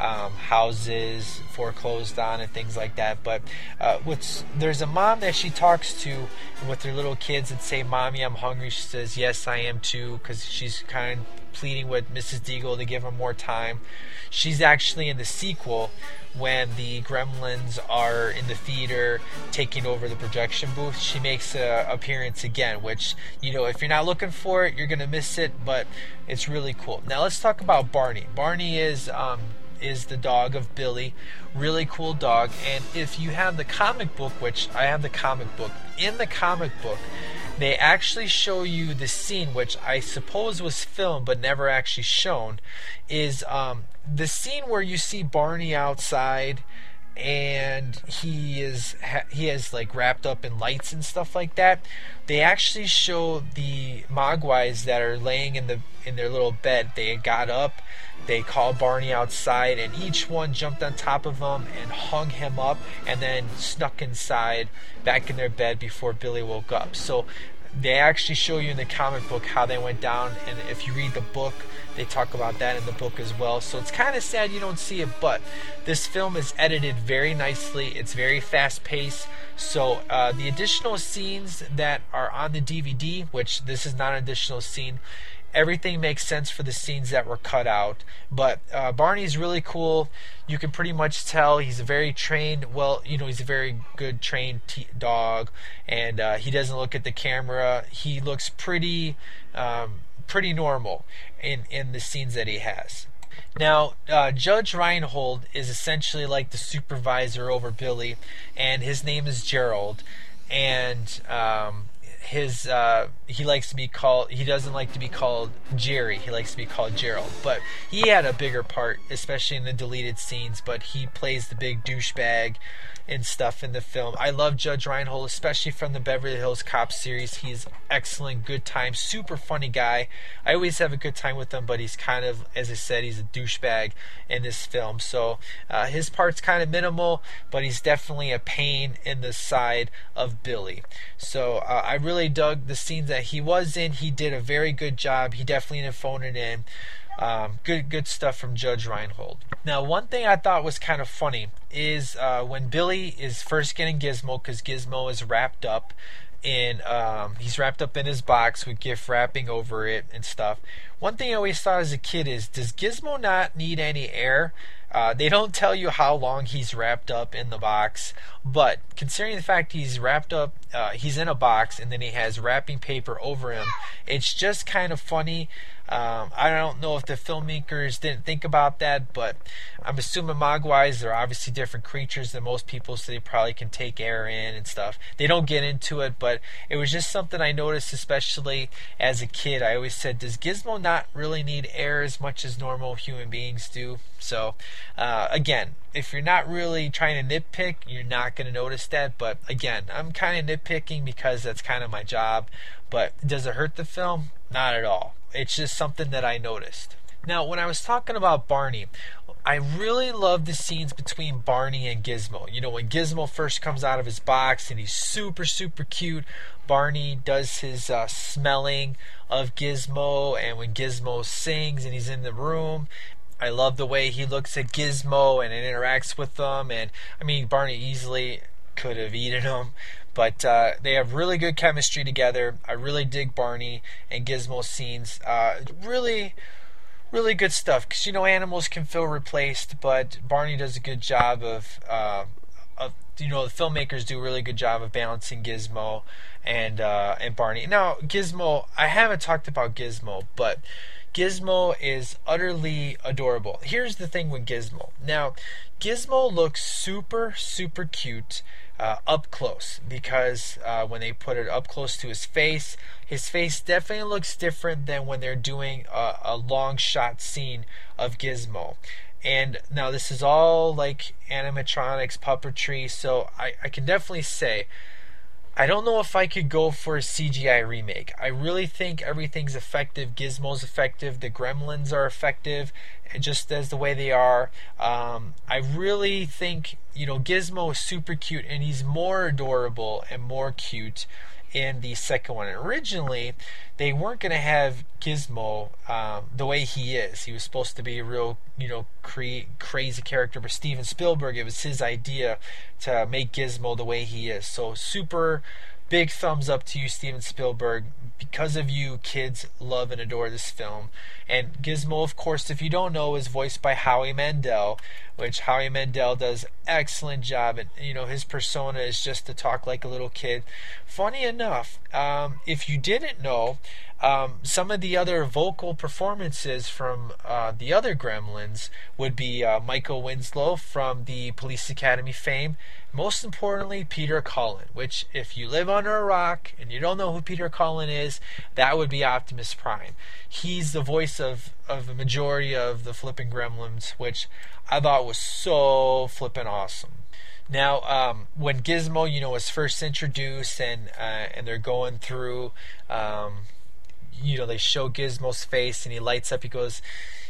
um, houses foreclosed on and things like that. But uh, what's there's a mom that she talks to with her little kids and say mommy I'm hungry. She says yes I am too because she's kind of pleading with Mrs. Deagle to give her more time. She's actually in the sequel when the gremlins are in the theater taking over the projection booth. She makes an appearance again which you know if you're not looking for it you're gonna miss it but it's really cool. Now let's talk about barney. Barney is um, is the dog of billy. Really cool dog. And if you have the comic book which i have the comic book in the comic book they actually show you the scene which i suppose was filmed but never actually shown is um, the scene where you see Barney outside and he is he has like wrapped up in lights and stuff like that. They actually show the mogwais that are laying in the in their little bed. They got up they called barney outside and each one jumped on top of him and hung him up and then snuck inside back in their bed before billy woke up. So they actually show you in the comic book how they went down and if you read the book they talk about that in the book as well. So it's kind of sad you don't see it, but this film is edited very nicely. It's very fast paced. So uh, the additional scenes that are on the DVD, which this is not an additional scene, everything makes sense for the scenes that were cut out. But uh, Barney's really cool. You can pretty much tell he's a very trained, well, you know, he's a very good trained t- dog, and uh, he doesn't look at the camera. He looks pretty. Um, pretty normal in in the scenes that he has. Now, uh, Judge Reinhold is essentially like the supervisor over Billy, and his name is Gerald, and um, his uh, he likes to be called he doesn't like to be called Jerry. He likes to be called Gerald. But he had a bigger part, especially in the deleted scenes. But he plays the big douchebag and stuff in the film. I love Judge Reinhold, especially from the Beverly Hills Cop series. He's excellent, good time, super funny guy. I always have a good time with him, but he's kind of, as I said, he's a douchebag in this film. So uh, his part's kind of minimal, but he's definitely a pain in the side of Billy. So uh, I really dug the scenes that he was in. He did a very good job. He definitely didn't phone it in. Um, good, good stuff from Judge Reinhold. Now, one thing I thought was kind of funny is uh, when Billy is first getting Gizmo, because Gizmo is wrapped up in, um, he's wrapped up in his box with gift wrapping over it and stuff. One thing I always thought as a kid is, does Gizmo not need any air? Uh, they don't tell you how long he's wrapped up in the box, but considering the fact he's wrapped up, uh, he's in a box and then he has wrapping paper over him, it's just kind of funny Um, I don't know if the filmmakers didn't think about that, but I'm assuming mogwais they're obviously different creatures than most people, so they probably can take air in and stuff. They don't get into it, but it was just something I noticed, especially as a kid. I always said, does Gizmo not really need air as much as normal human beings do? So, uh, again, if you're not really trying to nitpick, you're not going to notice that. But again, I'm kind of nitpicking because that's kind of my job. But does it hurt the film? Not at all. It's just something that I noticed. Now, when I was talking about Barney, I really love the scenes between Barney and Gizmo. You know, when Gizmo first comes out of his box and he's super, super cute, Barney does his uh, smelling of Gizmo, and when Gizmo sings and he's in the room, I love the way he looks at Gizmo and interacts with them. And I mean, Barney easily could have eaten him, but uh, they have really good chemistry together. I really dig Barney and Gizmo scenes. Uh, really, really good stuff. Because you know, animals can feel replaced, but Barney does a good job of. Uh, of you know, the filmmakers do a really good job of balancing Gizmo and uh, and Barney. Now, Gizmo, I haven't talked about Gizmo, but Gizmo is utterly adorable. Here's the thing with Gizmo. Now, Gizmo looks super, super cute uh, up close because uh, when they put it up close to his face, his face definitely looks different than when they're doing a, a long shot scene of Gizmo. And now this is all like animatronics, puppetry, so I, I can definitely say I don't know if I could go for a CGI remake. I really think everything's effective. Gizmo's effective. The Gremlins are effective, just as the way they are. Um, I really think you know Gizmo is super cute, and he's more adorable and more cute in the second one. Originally, they weren't going to have Gizmo um, the way he is. He was supposed to be a real, you know, cre- crazy character. But Steven Spielberg, it was his idea to make Gizmo the way he is. So super big thumbs up to you, Steven Spielberg. Because of you, kids love and adore this film. And Gizmo, of course, if you don't know, is voiced by Howie Mandel, which Howie Mandel does excellent job. And you know his persona is just to talk like a little kid. Funny enough, um, if you didn't know, um, some of the other vocal performances from uh, the other Gremlins would be uh, Michael Winslow from the Police Academy fame. Most importantly, Peter Cullen, which, if you live under a rock and you don't know who Peter Cullen is, that would be Optimus Prime. He's the voice of, of a majority of the flipping Gremlins, which I thought was so flipping awesome. Now, um, when Gizmo, you know, was first introduced and uh, and they're going through, um, you know, they show Gizmo's face and he lights up. He goes,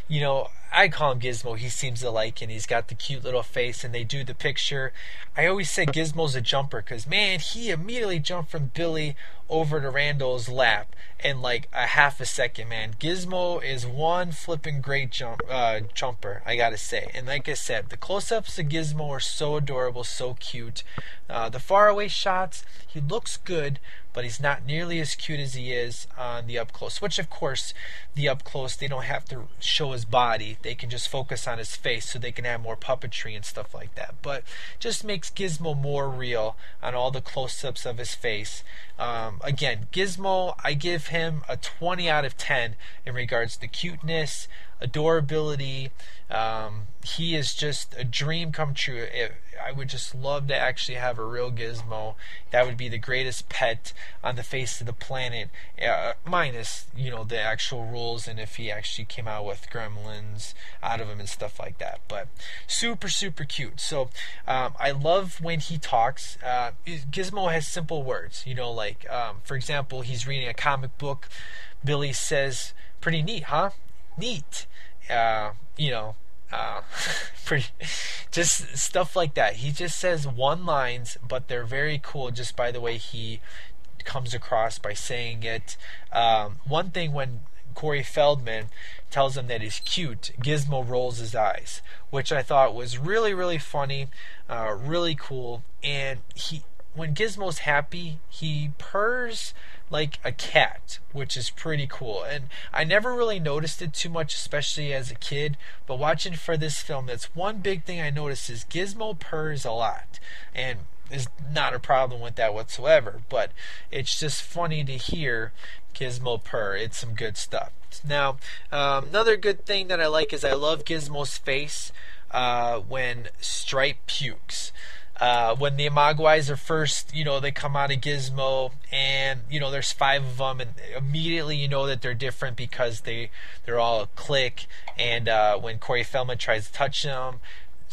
you know, I call him Gizmo. He seems to like it. He's got the cute little face, and they do the picture. I always say Gizmo's a jumper because, man, he immediately jumped from Billy over to Randall's lap in like a half a second, man. Gizmo is one flipping great jump uh, jumper, I gotta say. And like I said, the close-ups of Gizmo are so adorable, so cute. Uh, the faraway shots, he looks good, but he's not nearly as cute as he is on the up close. Which, of course, the up close they don't have to show his body; they can just focus on his face, so they can have more puppetry and stuff like that. But just makes Gizmo more real on all the close-ups of his face. Um, again, Gizmo, I give him a 20 out of 10 in regards to cuteness, adorability. Um, he is just a dream come true. It, I would just love to actually have a real gizmo. That would be the greatest pet on the face of the planet, uh, minus you know the actual rules and if he actually came out with gremlins out of him and stuff like that. But super super cute. So um, I love when he talks. Uh, Gizmo has simple words. You know, like um, for example, he's reading a comic book. Billy says, "Pretty neat, huh? Neat." Uh, you know, uh, pretty, just stuff like that. He just says one lines, but they're very cool just by the way he comes across by saying it. Um, one thing when Corey Feldman tells him that he's cute, Gizmo rolls his eyes, which I thought was really, really funny, uh, really cool. And he when Gizmo's happy, he purrs like a cat, which is pretty cool. And I never really noticed it too much, especially as a kid. But watching for this film, that's one big thing I noticed is Gizmo purrs a lot, and is not a problem with that whatsoever. But it's just funny to hear Gizmo purr. It's some good stuff. Now, um, another good thing that I like is I love Gizmo's face uh, when Stripe pukes. Uh, when the Mogwais are first, you know, they come out of Gizmo, and you know, there's five of them, and immediately you know that they're different because they they're all a clique. And uh, when Corey Feldman tries to touch them,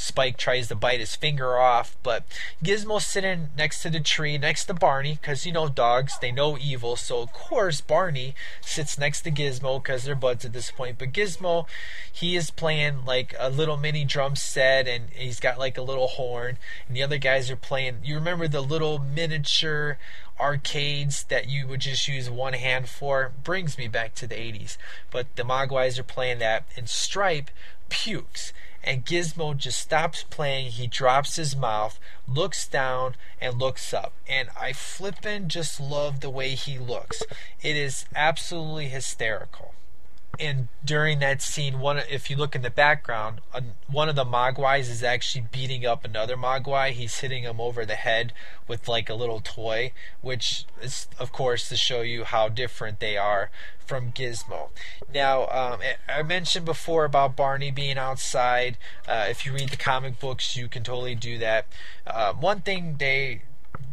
Spike tries to bite his finger off, but Gizmo's sitting next to the tree, next to Barney, because you know dogs, they know evil. So of course Barney sits next to Gizmo because they're buds at this point. But Gizmo, he is playing like a little mini drum set, and he's got like a little horn, and the other guys are playing. You remember the little miniature arcades that you would just use one hand for? Brings me back to the 80s. But the Mogwais are playing that, and Stripe pukes and Gizmo just stops playing. He drops his mouth, looks down, and looks up. And I flippin' just love the way he looks. It is absolutely hysterical. And during that scene, one if you look in the background, one of the Mogwais is actually beating up another Mogwai. He's hitting him over the head with like a little toy, which is of course to show you how different they are from Gizmo. Now, um, I mentioned before about Barney being outside. Uh, if you read the comic books, you can totally do that. Uh, one thing they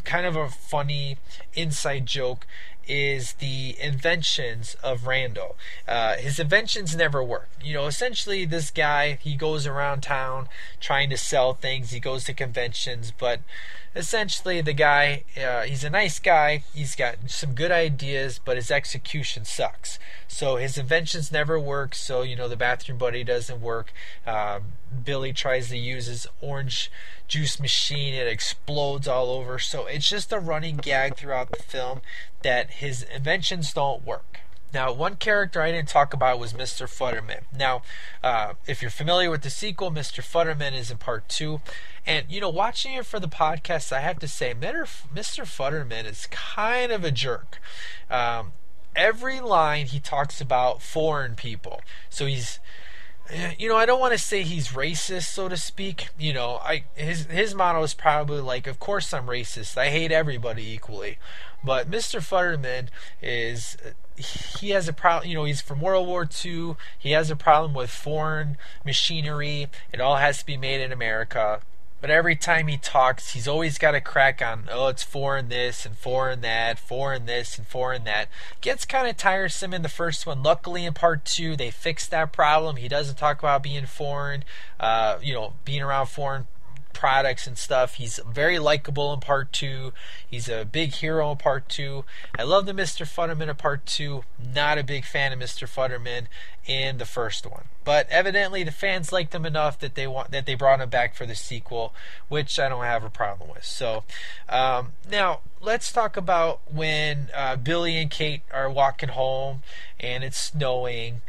kind of a funny inside joke is the inventions of Randall. Uh, his inventions never work. You know, essentially, this guy he goes around town trying to sell things. He goes to conventions, but essentially, the guy uh, he's a nice guy. He's got some good ideas, but his execution sucks. So his inventions never work. So you know, the bathroom buddy doesn't work. Um, Billy tries to use his orange juice machine. It explodes all over. So it's just a running gag throughout the film that his inventions don't work. Now, one character I didn't talk about was Mr. Futterman. Now, uh, if you're familiar with the sequel, Mr. Futterman is in part two. And, you know, watching it for the podcast, I have to say, Mr. Futterman is kind of a jerk. Um, every line he talks about foreign people. So he's you know, I don't want to say he's racist, so to speak. You know, I his his motto is probably like, "Of course I'm racist. I hate everybody equally." But Mr. Futterman is he has a problem. You know, he's from World War II. He has a problem with foreign machinery. It all has to be made in America. But every time he talks, he's always got a crack on, oh, it's foreign this and foreign that, foreign this and foreign that. Gets kind of tiresome in the first one. Luckily, in part two, they fixed that problem. He doesn't talk about being foreign, uh, you know, being around foreign products and stuff. He's very likable in part two. He's a big hero in part two. I love the Mr. Futterman in part two. Not a big fan of Mr. Futterman in the first one. But evidently the fans liked him enough that they want that they brought him back for the sequel, which I don't have a problem with. So um, now let's talk about when uh, Billy and Kate are walking home and it's snowing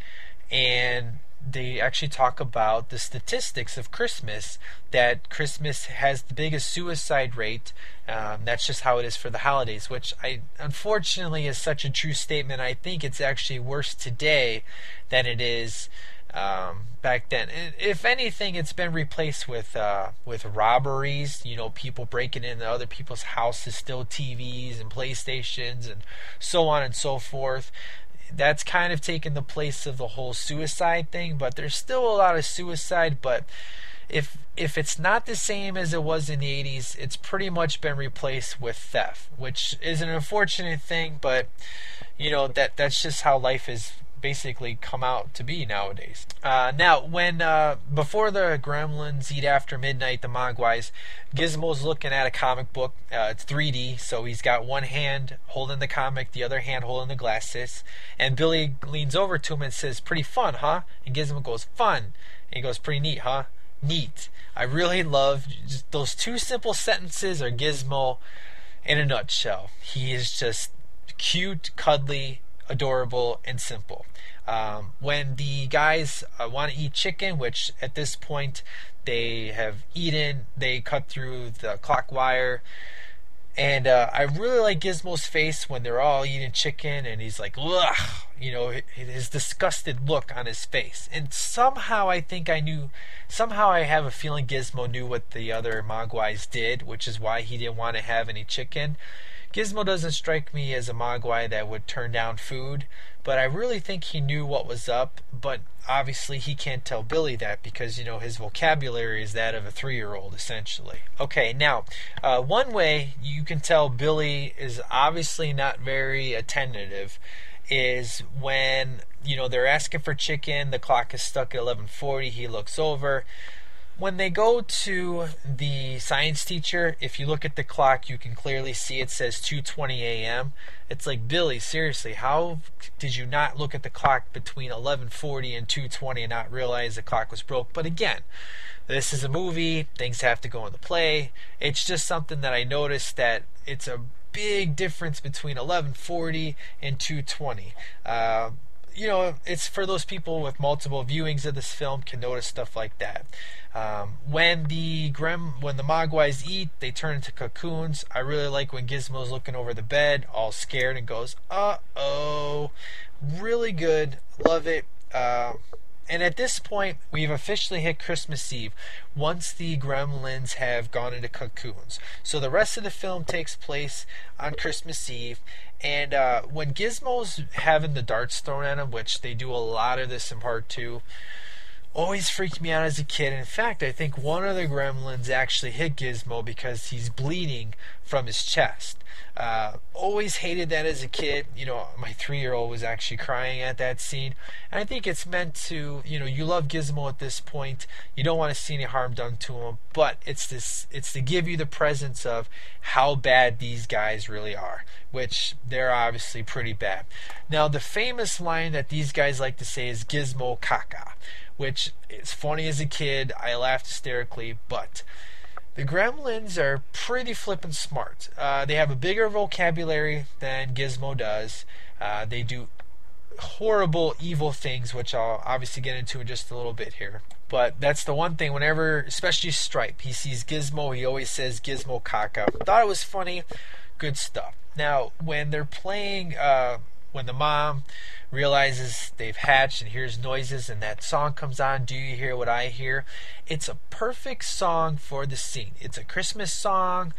and they actually talk about the statistics of Christmas that Christmas has the biggest suicide rate. Um, that's just how it is for the holidays, which I unfortunately is such a true statement. I think it's actually worse today than it is um, back then. If anything, it's been replaced with uh, with robberies. You know, people breaking into other people's houses, steal TVs and PlayStations, and so on and so forth that's kind of taken the place of the whole suicide thing, but there's still a lot of suicide, but if if it's not the same as it was in the 80s, it's pretty much been replaced with theft, which is an unfortunate thing, but you know that that's just how life is basically come out to be nowadays. Uh, now, when uh, before the Gremlins eat after midnight, the Mogwais, Gizmo's looking at a comic book. Uh, it's 3D, so he's got one hand holding the comic, the other hand holding the glasses. And Billy leans over to him and says, "Pretty fun, huh?" And Gizmo goes, "Fun." And he goes, "Pretty neat, huh?" Neat. I really love those two simple sentences. Are Gizmo in a nutshell. He is just cute, cuddly, adorable, and simple. Um, when the guys uh, want to eat chicken, which at this point they have eaten, they cut through the clock wire. And uh, I really like Gizmo's face when they're all eating chicken and he's like, ugh, you know, his disgusted look on his face. And somehow I think I knew, somehow I have a feeling Gizmo knew what the other Mogwais did, which is why he didn't want to have any chicken. Gizmo doesn't strike me as a Mogwai that would turn down food, but I really think he knew what was up. But obviously, he can't tell Billy that because, you know, his vocabulary is that of a three year old, essentially. Okay, now, uh, one way you can tell Billy is obviously not very attentive is when, you know, they're asking for chicken, the clock is stuck at 11:40, he looks over when they go to the science teacher, if you look at the clock, you can clearly see it says 2:20 a.m. It's like Billy, seriously, how did you not look at the clock between 11:40 and 2:20 and not realize the clock was broke? But again, this is a movie; things have to go into play. It's just something that I noticed that it's a big difference between 11:40 and 2:20. Uh, you know, it's for those people with multiple viewings of this film can notice stuff like that. Um, when the Grem, when the Mogwais eat, they turn into cocoons. I really like when Gizmo's looking over the bed, all scared, and goes, "Uh oh!" Really good, love it. Uh, and at this point, we've officially hit Christmas Eve once the gremlins have gone into cocoons. So the rest of the film takes place on Christmas Eve. And uh, when Gizmo's having the darts thrown at him, which they do a lot of this in part two, always freaked me out as a kid. In fact, I think one of the gremlins actually hit Gizmo because he's bleeding from his chest. Uh, always hated that as a kid. You know, my three year old was actually crying at that scene. And I think it's meant to, you know, you love Gizmo at this point. You don't want to see any harm done to him, but it's this, it's to give you the presence of how bad these guys really are, which they're obviously pretty bad. Now, the famous line that these guys like to say is Gizmo caca, which is funny as a kid. I laughed hysterically, but the gremlins are pretty flippin' smart. Uh, they have a bigger vocabulary than Gizmo does. Uh, they do horrible, evil things, which I'll obviously get into in just a little bit here. But that's the one thing, whenever, especially Stripe, he sees Gizmo, he always says Gizmo caca. Thought it was funny, good stuff. Now, when they're playing, uh, when the mom realizes they've hatched and hears noises and that song comes on do you hear what i hear it's a perfect song for the scene it's a christmas song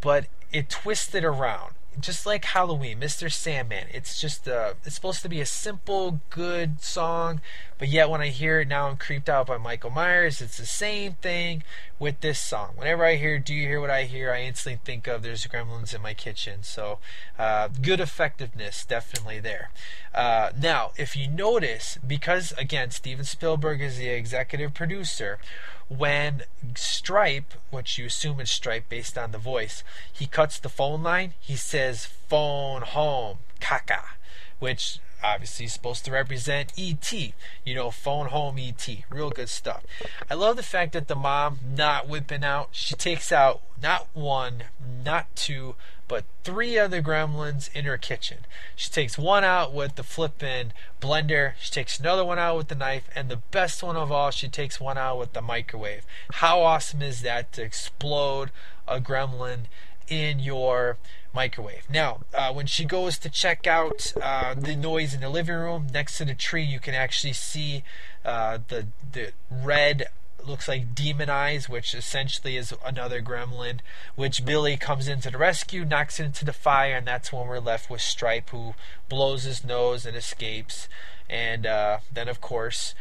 but it twisted around just like Halloween, Mr. Sandman. It's just a, it's supposed to be a simple, good song, but yet when I hear it now, I'm creeped out by Michael Myers. It's the same thing with this song. Whenever I hear "Do You Hear What I Hear," I instantly think of "There's Gremlins in My Kitchen." So, uh, good effectiveness definitely there. Uh, now, if you notice, because again, Steven Spielberg is the executive producer when Stripe, which you assume is Stripe based on the voice, he cuts the phone line, he says phone home, caca, which obviously supposed to represent ET, you know, phone home ET. Real good stuff. I love the fact that the mom not whipping out, she takes out not one, not two, but three other gremlins in her kitchen. She takes one out with the flippin' blender, she takes another one out with the knife, and the best one of all, she takes one out with the microwave. How awesome is that to explode a gremlin in your microwave. Now, uh, when she goes to check out uh, the noise in the living room next to the tree, you can actually see uh, the the red looks like demon eyes, which essentially is another gremlin. Which Billy comes into the rescue, knocks it into the fire, and that's when we're left with Stripe, who blows his nose and escapes. And uh, then, of course,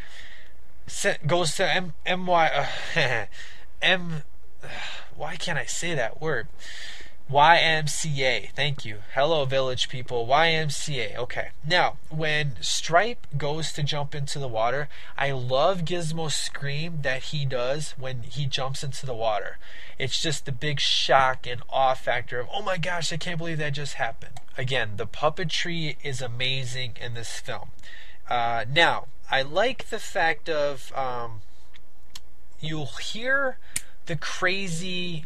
goes to M Y M. Why can't I say that word? YMCA. Thank you. Hello, village people. YMCA. Okay. Now, when Stripe goes to jump into the water, I love Gizmo's scream that he does when he jumps into the water. It's just the big shock and awe factor of, oh my gosh, I can't believe that just happened. Again, the puppetry is amazing in this film. Uh, now, I like the fact of um, you'll hear the crazy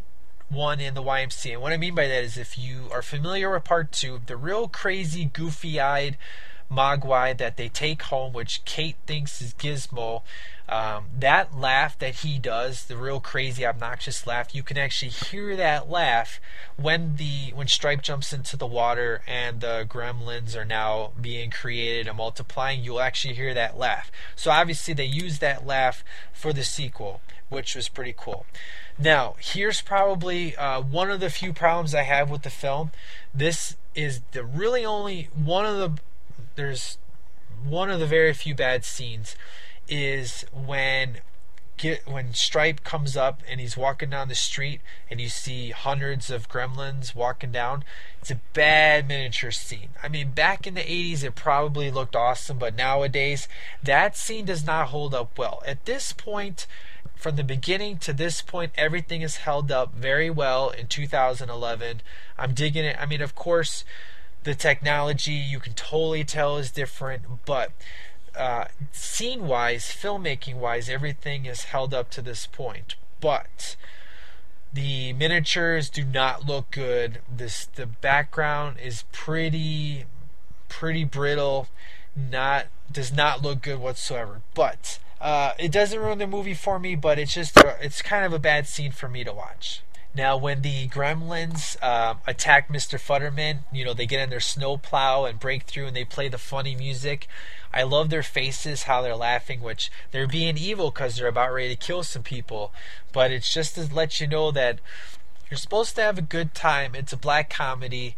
one in the YMCA. And what I mean by that is if you are familiar with part two, the real crazy, goofy eyed Mogwai that they take home, which Kate thinks is Gizmo, Um, that laugh that he does, the real crazy, obnoxious laugh, you can actually hear that laugh when the when Stripe jumps into the water and the gremlins are now being created and multiplying. You'll actually hear that laugh. So obviously they use that laugh for the sequel, which was pretty cool. Now, here's probably uh, one of the few problems I have with the film. This is the really only one of the there's one of the very few bad scenes is when get when Stripe comes up and he's walking down the street and you see hundreds of gremlins walking down. It's a bad miniature scene. I mean, back in the 80s it probably looked awesome, but nowadays that scene does not hold up well. At this point, from the beginning to this point, everything is held up very well in 2011. I'm digging it. I mean, of course, the technology you can totally tell is different, but uh, scene wise, filmmaking wise, everything is held up to this point. But the miniatures do not look good. This the background is pretty pretty brittle. Not does not look good whatsoever. But uh, it doesn't ruin the movie for me. But it's just it's kind of a bad scene for me to watch. Now, when the gremlins um, attack Mr. Futterman, you know, they get in their snowplow and break through and they play the funny music. I love their faces, how they're laughing, which they're being evil because they're about ready to kill some people. But it's just to let you know that you're supposed to have a good time. It's a black comedy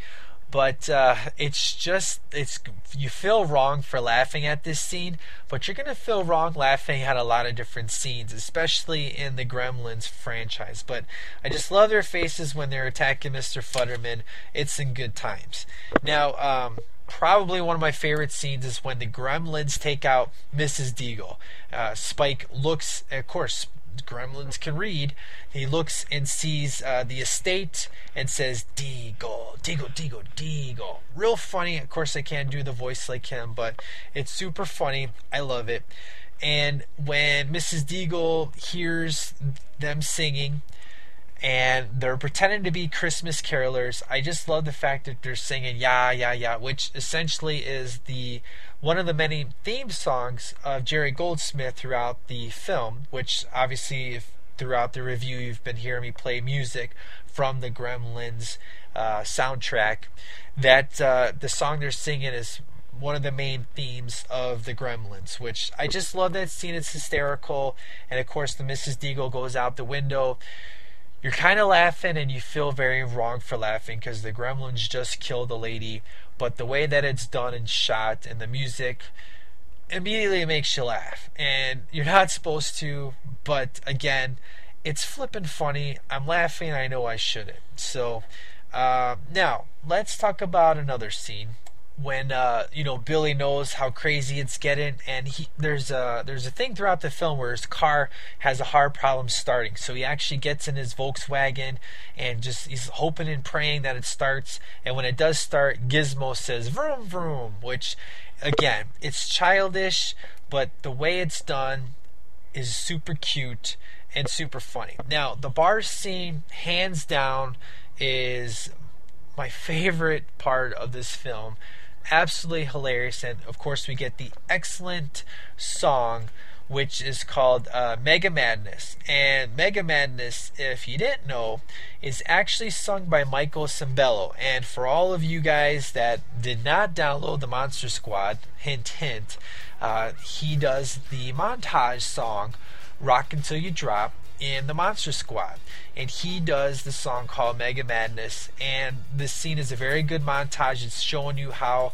but uh, it's just it's you feel wrong for laughing at this scene but you're gonna feel wrong laughing at a lot of different scenes especially in the gremlins franchise but i just love their faces when they're attacking mr futterman. It's in good times. Now um, probably one of my favorite scenes is when the gremlins take out mrs deagle. Uh, spike looks of course gremlins can read. He looks and sees uh, the estate and says, Deagle, Deagle, Deagle, Deagle. Real funny. Of course, I can't do the voice like him, but it's super funny. I love it. And when Mrs. Deagle hears them singing, and they're pretending to be Christmas carolers. I just love the fact that they're singing "Yeah, yeah, yeah," which essentially is the one of the many theme songs of Jerry Goldsmith throughout the film. Which obviously, if throughout the review you've been hearing me play music from the Gremlins uh, soundtrack, that uh, the song they're singing is one of the main themes of the Gremlins, which I just love that scene. It's hysterical, and of course the Mrs. Deagle goes out the window you're kind of laughing and you feel very wrong for laughing because the gremlins just killed a lady but the way that it's done and shot and the music immediately makes you laugh. And you're not supposed to but again it's flippin' funny. I'm laughing. I know i shouldn't. So uh, now let's talk about another scene when uh, you know Billy knows how crazy it's getting, and he there's a there's a thing throughout the film where his car has a hard problem starting. So he actually gets in his Volkswagen and just he's hoping and praying that it starts. And when it does start, Gizmo says "vroom vroom," which again it's childish, but the way it's done is super cute and super funny. Now the bar scene, hands down, is my favorite part of this film absolutely hilarious. And of course, we get the excellent song, which is called uh, Mega Madness. And Mega Madness, if you didn't know, is actually sung by Michael Sembello. And for all of you guys that did not download the Monster Squad, hint, hint, uh, he does the montage song Rock Until You Drop in the Monster Squad. And he does the song called Mega Madness. And this scene is a very good montage. It's showing you how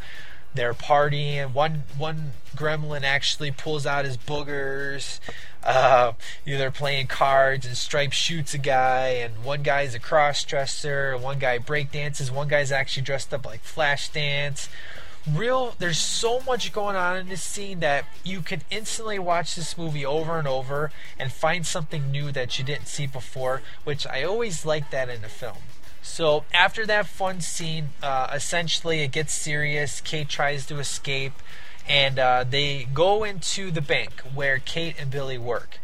they're partying. One one gremlin actually pulls out his boogers. Uh, you know, they're playing cards, and Stripe shoots a guy, and one guy's a cross dresser, one guy break dances, one guy's actually dressed up like Flashdance real there's so much going on in this scene that you can instantly watch this movie over and over and find something new that you didn't see before which i always like that in a film. So after that fun scene uh, essentially it gets serious kate tries to escape and uh, they go into the bank where kate and billy work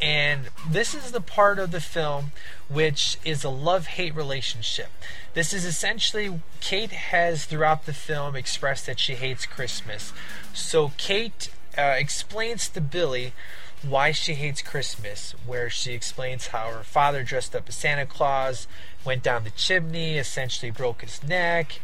and this is the part of the film which is a love hate relationship. This is essentially Kate has throughout the film expressed that she hates Christmas. So Kate uh, explains to Billy Why She Hates Christmas, where she explains how her father dressed up as Santa Claus, went down the chimney, essentially broke his neck,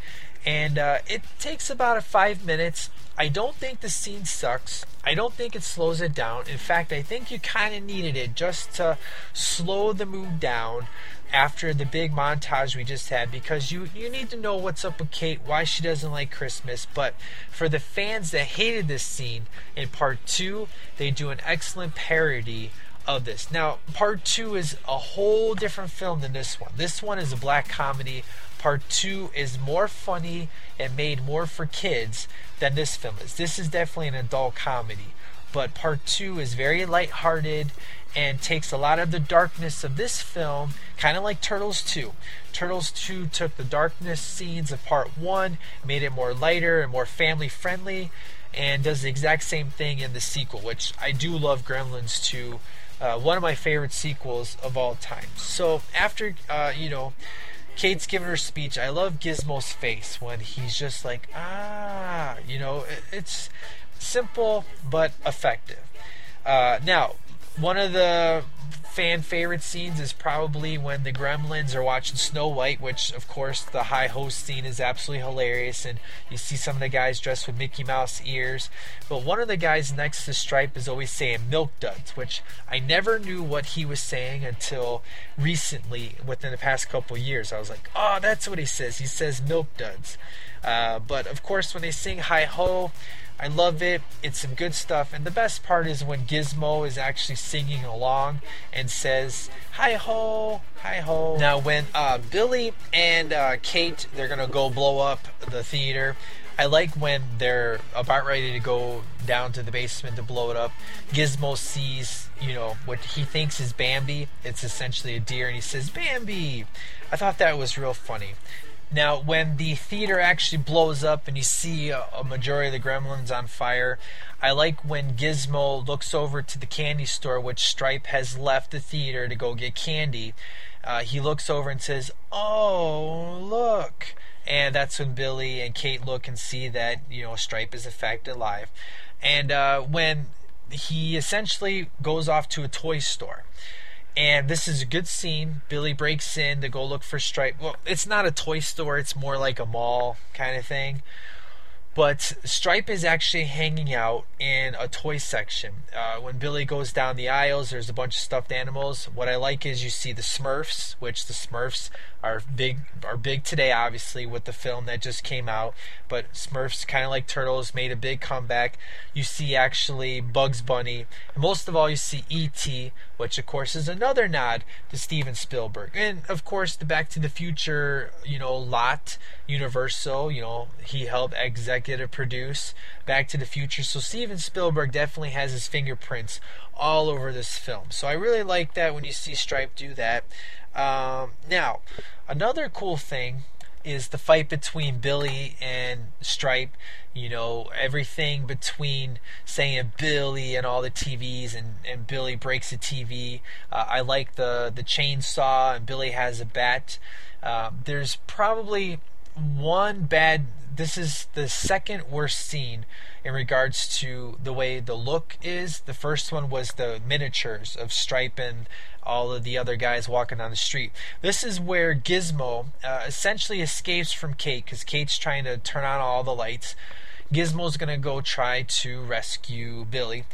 and uh, it takes about five minutes. I don't think the scene sucks. I don't think it slows it down. In fact, I think you kind of needed it just to slow the mood down after the big montage we just had because you you need to know what's up with Kate, why she doesn't like Christmas. But for the fans that hated this scene in part two, they do an excellent parody of this. Now, part two is a whole different film than this one. This one is a black comedy. Part two is more funny and made more for kids than this film is. This is definitely an adult comedy, but part two is very lighthearted and takes a lot of the darkness of this film, kind of like Turtles 2. Turtles 2 took the darkness scenes of part 1, made it more lighter and more family friendly, and does the exact same thing in the sequel, which I do love Gremlins 2. Uh, one of my favorite sequels of all time. So after, uh, you know, Kate's giving her speech, I love Gizmo's face when he's just like, ah, you know, it, it's simple but effective. Uh, now, one of the fan favorite scenes is probably when the gremlins are watching Snow White, which, of course, the high host scene is absolutely hilarious. And you see some of the guys dressed with Mickey Mouse ears. But one of the guys next to Stripe is always saying milk duds, which I never knew what he was saying until recently, within the past couple years. I was like, oh, that's what he says. He says milk duds. Uh, but of course, when they sing Hi Ho, I love it. It's some good stuff. And the best part is when Gizmo is actually singing along and says, Hi ho, hi ho. Now, when uh, Billy and uh, Kate, they're going to go blow up the theater. I like when they're about ready to go down to the basement to blow it up. Gizmo sees, you know, what he thinks is Bambi. It's essentially a deer, and he says, Bambi. I thought that was real funny. Now, when the theater actually blows up and you see a, majority of the gremlins on fire, I like when Gizmo looks over to the candy store, which Stripe has left the theater to go get candy. Uh, he looks over and says, Oh, look. And that's when Billy and Kate look and see that, you know, Stripe is in fact alive. And uh, when he essentially goes off to a toy store. And this is a good scene. Billy breaks in to go look for Stripe. Well, it's not a toy store, it's more like a mall kind of thing. But Stripe is actually hanging out in a toy section. Uh, when Billy goes down the aisles, there's a bunch of stuffed animals. What I like is you see the Smurfs, which the Smurfs are big are big today, obviously, with the film that just came out. But Smurfs, kind of like Turtles, made a big comeback. You see actually Bugs Bunny, and most of all, you see E.T., which of course is another nod to Steven Spielberg, and of course the Back to the Future, you know, lot Universal. You know, he helped executive produce Back to the Future. So Steven Spielberg definitely has his fingerprints all over this film. So I really like that when you see Stripe do that. Um, now, another cool thing is the fight between Billy and Stripe. You know, everything between saying Billy and all the TVs, and, and Billy breaks a TV. Uh, I like the, the chainsaw, and Billy has a bat. Uh, there's probably one bad this is the second worst scene in regards to the way the look is. The first one was the miniatures of Stripe and all of the other guys walking down the street. This is where Gizmo uh, essentially escapes from Kate because Kate's trying to turn on all the lights. Gizmo's gonna go try to rescue Billy.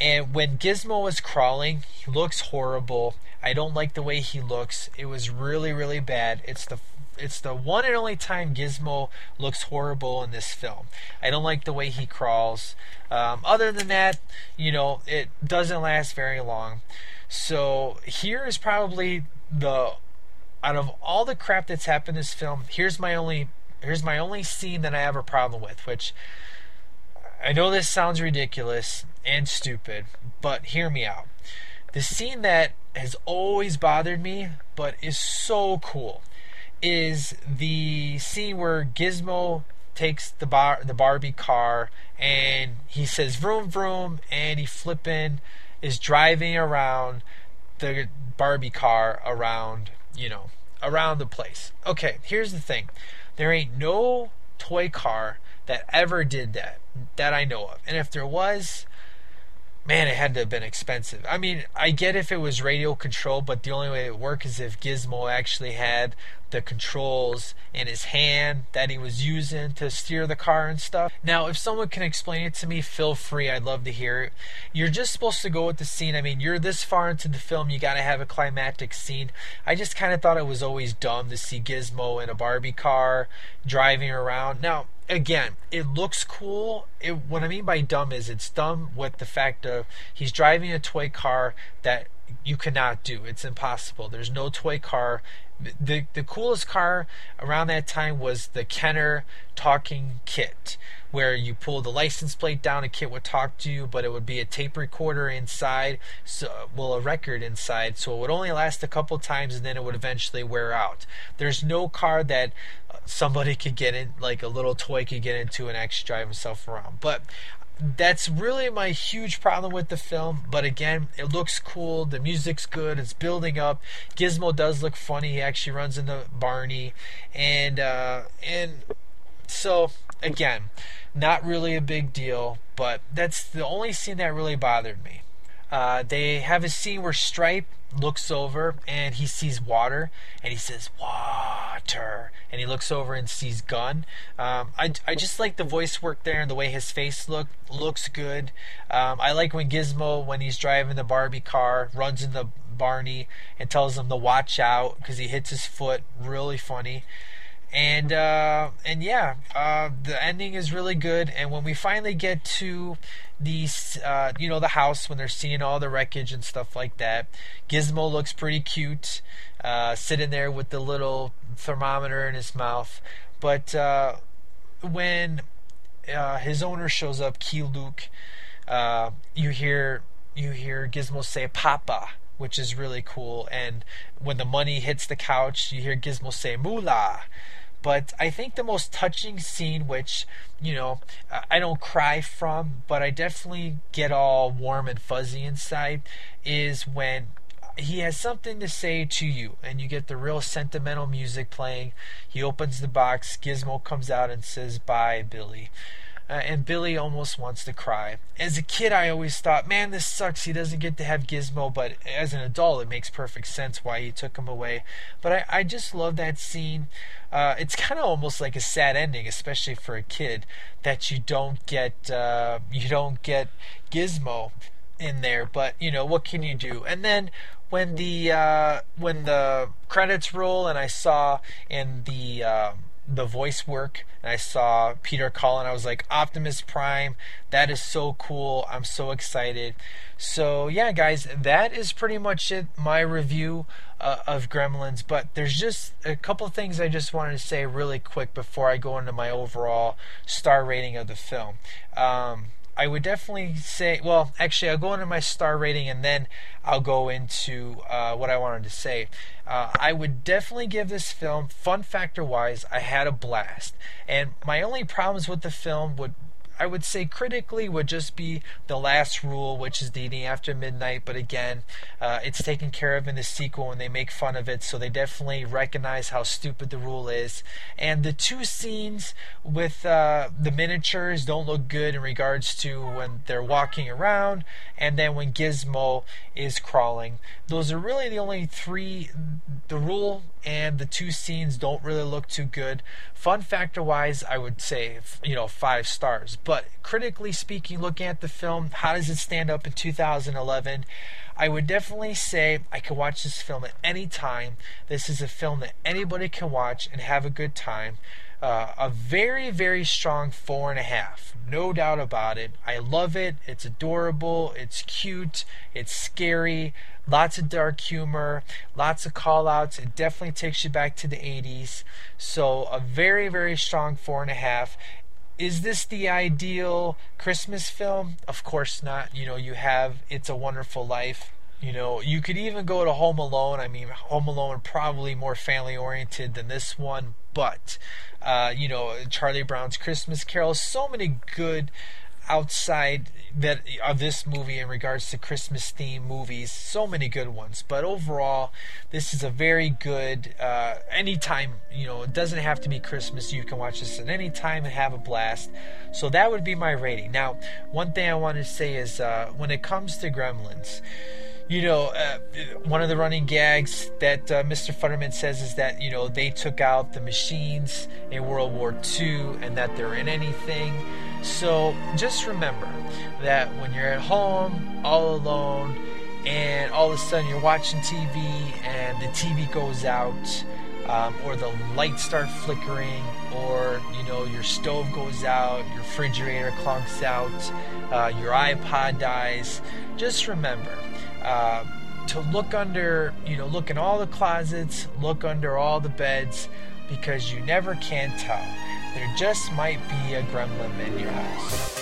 And when Gizmo is crawling, he looks horrible. I don't like the way he looks. It was really, really bad. It's the it's the one and only time Gizmo looks horrible in this film. I don't like the way he crawls. Um, other than that, you know, it doesn't last very long. So here is probably the out of all the crap that's happened in this film. Here's my only here's my only scene that I have a problem with, which I know this sounds ridiculous and stupid, but hear me out. The scene that has always bothered me, but is so cool is the scene where Gizmo takes the bar the Barbie car and he says vroom vroom and he flipping is driving around the Barbie car around, you know, around the place. Okay, here's the thing. There ain't no toy car that ever did that that I know of. And if there was, man, it had to have been expensive. I mean, I get if it was radio control, but the only way it would work is if Gizmo actually had the controls in his hand that he was using to steer the car and stuff. Now, if someone can explain it to me, feel free. I'd love to hear it. You're just supposed to go with the scene. I mean, you're this far into the film, you got to have a climactic scene. I just kind of thought it was always dumb to see Gizmo in a Barbie car driving around. Now, again, it looks cool. It, what I mean by dumb is it's dumb with the fact of he's driving a toy car that you cannot do. It's impossible. There's no toy car. The the coolest car around that time was the Kenner talking KITT, where you pull the license plate down, a KITT would talk to you, but it would be a tape recorder inside, so well a record inside, so it would only last a couple times and then it would eventually wear out. There's no car that uh, somebody could get in, like a little toy could get into and actually drive himself around. But that's really my huge problem with the film. But again, it looks cool. The music's good. It's building up. Gizmo does look funny. He actually runs into Barney, and uh, and so again, not really a big deal. But that's the only scene that really bothered me. Uh, they have a scene where Stripe looks over and he sees water and he says water. And he looks over and sees gun. Um, I, I just like the voice work there and the way his face look looks good. Um, I like when Gizmo when he's driving the Barbie car runs into Barney and tells him to watch out because he hits his foot. Really funny and uh, and yeah, uh, the ending is really good. And when we finally get to the uh, you know the house when they're seeing all the wreckage and stuff like that, Gizmo looks pretty cute, uh, sitting there with the little thermometer in his mouth. But uh, when uh, his owner shows up, Keye Luke, you hear you hear Gizmo say "Papa." Which is really cool, and when the money hits the couch, you hear Gizmo say "Moolah," But I think the most touching scene, which, you know, I don't cry from, but I definitely get all warm and fuzzy inside, is when he has something to say to you and you get the real sentimental music playing. He opens the box, Gizmo comes out and says, Bye, Billy. Uh, and Billy almost wants to cry. As a kid, I always thought, man, this sucks. He doesn't get to have Gizmo, but as an adult, it makes perfect sense why he took him away. But I, I just love that scene. Uh, it's kind of almost like a sad ending, especially for a kid, that you don't get uh, you don't get Gizmo in there. But you know what can you do? And then when the uh, when the credits roll, and I saw in the um, the voice work and I saw Peter Cullen. I was like, Optimus Prime, that is so cool. I'm so excited. So, yeah, guys, that is pretty much it. My review uh, of Gremlins. But there's just a couple things I just wanted to say really quick before I go into my overall star rating of the film. Um, I would definitely say, well, actually, I'll go into my star rating and then I'll go into uh, what I wanted to say. Uh, I would definitely give this film, fun factor wise, I had a blast. And my only problems with the film would I would say critically would just be the last rule, which is the eating after midnight. But again, uh, it's taken care of in the sequel and they make fun of it, so they definitely recognize how stupid the rule is. And the two scenes with uh, the miniatures don't look good in regards to when they're walking around and then when Gizmo is crawling. Those are really the only three. The rule and the two scenes don't really look too good. Fun factor wise, I would say, you know, five stars. But critically speaking, looking at the film, how does it stand up in 2011? I would definitely say I could watch this film at any time. This is a film that anybody can watch and have a good time. Uh, a very, very strong four and a half. No doubt about it. I love it. It's adorable. It's cute. It's scary. Lots of dark humor. Lots of call outs. It definitely takes you back to the 80s. So, a very, very strong four and a half. Is this the ideal Christmas film? Of course not. You know, you have It's a Wonderful Life you know, you could even go to Home Alone. I mean, Home Alone probably more family oriented than this one, but uh, you know, Charlie Brown's Christmas Carol. So many good outside that of this movie in regards to Christmas theme movies. So many good ones, but overall, this is a very good. Uh, anytime you know, it doesn't have to be Christmas. You can watch this at any time and have a blast. So that would be my rating. Now, one thing I want to say is uh, when it comes to Gremlins you know, uh, one of the running gags that uh, Mr. Futterman says is that, you know, they took out the machines in World War II and that they're in anything. So just remember that when you're at home, all alone, and all of a sudden you're watching TV and the TV goes out, um, or the lights start flickering, or you know your stove goes out, your refrigerator clunks out, uh, your iPod dies. Just remember uh, to look under, you know, look in all the closets, look under all the beds, because you never can tell. There just might be a gremlin in your house.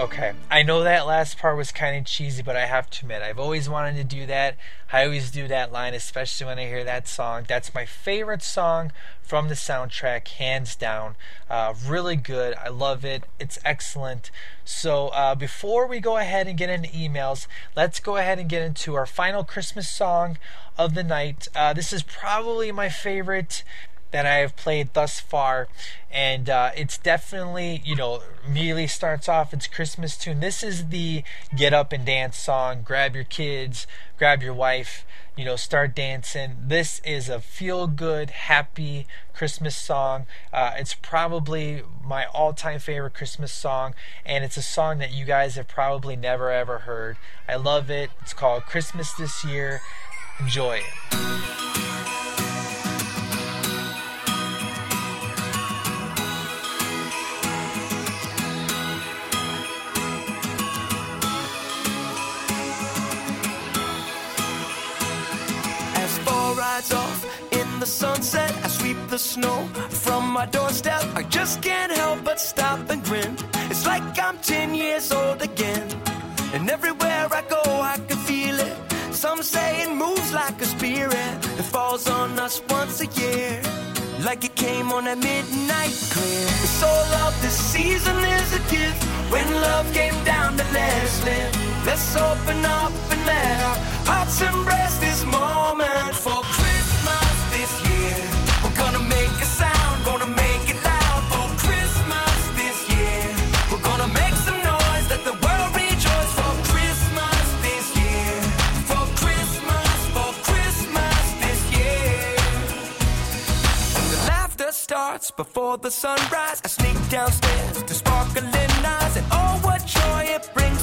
Okay. I know that last part was kind of cheesy, but I have to admit, I've always wanted to do that. I always do that line, especially when I hear that song. That's my favorite song from the soundtrack, hands down. Uh, really good. I love it. It's excellent. So, uh, before we go ahead and get into emails, let's go ahead and get into our final Christmas song of the night. Uh, this is probably my favorite that I have played thus far, and uh, it's definitely you know immediately starts off it's Christmas tune. This is the get up and dance song. Grab your kids, grab your wife, you know, start dancing. This is a feel good, happy Christmas song. Uh, it's probably my all time favorite Christmas song, and it's a song that you guys have probably never ever heard. I love it. It's called Christmas This Year. Enjoy. As rides off in the sunset, I sweep the snow from my doorstep. I just can't help but stop and grin. It's like I'm 10 years old again. And everywhere I go, I can feel it. Some say it moves like a spirit that falls on us once a year. Like it came on a midnight clear. It's all of this season is a gift. When love came down to let us live. Let's open up and let our hearts embrace this moment. For Christmas starts before the sunrise. I sneak downstairs to sparkling eyes, and oh, what joy it brings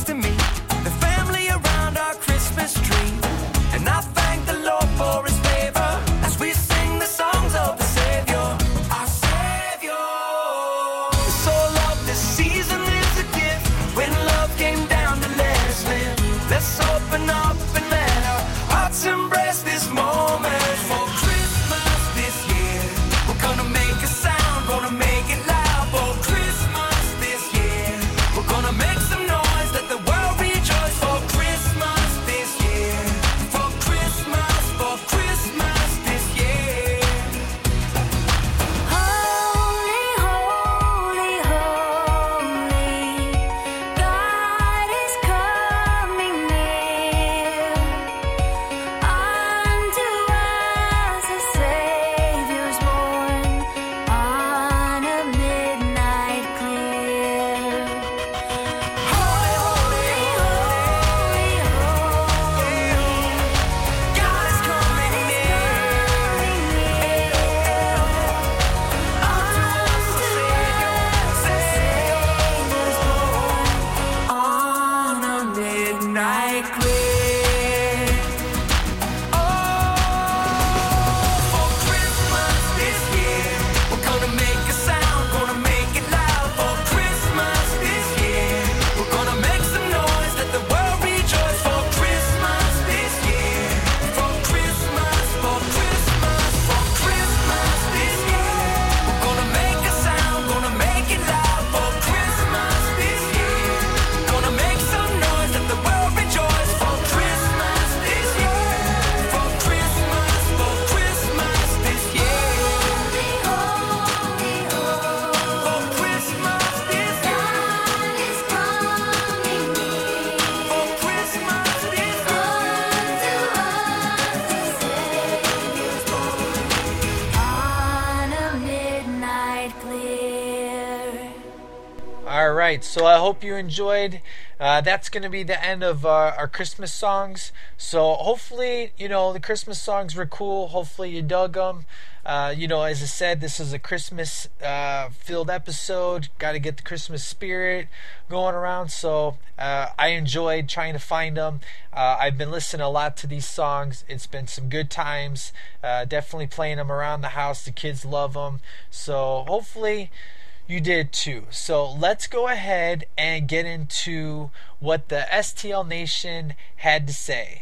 right, so I hope you enjoyed. Uh, that's going to be the end of uh, our Christmas songs. So hopefully, you know, the Christmas songs were cool. Hopefully, you dug them. Uh, you know, as I said, this is a Christmas uh, filled episode. Got to get the Christmas spirit going around. So uh, I enjoyed trying to find them. Uh, I've been listening a lot to these songs. It's been some good times. Uh, definitely playing them around the house. The kids love them. So hopefully you did too. So let's go ahead and get into what the STL Nation had to say.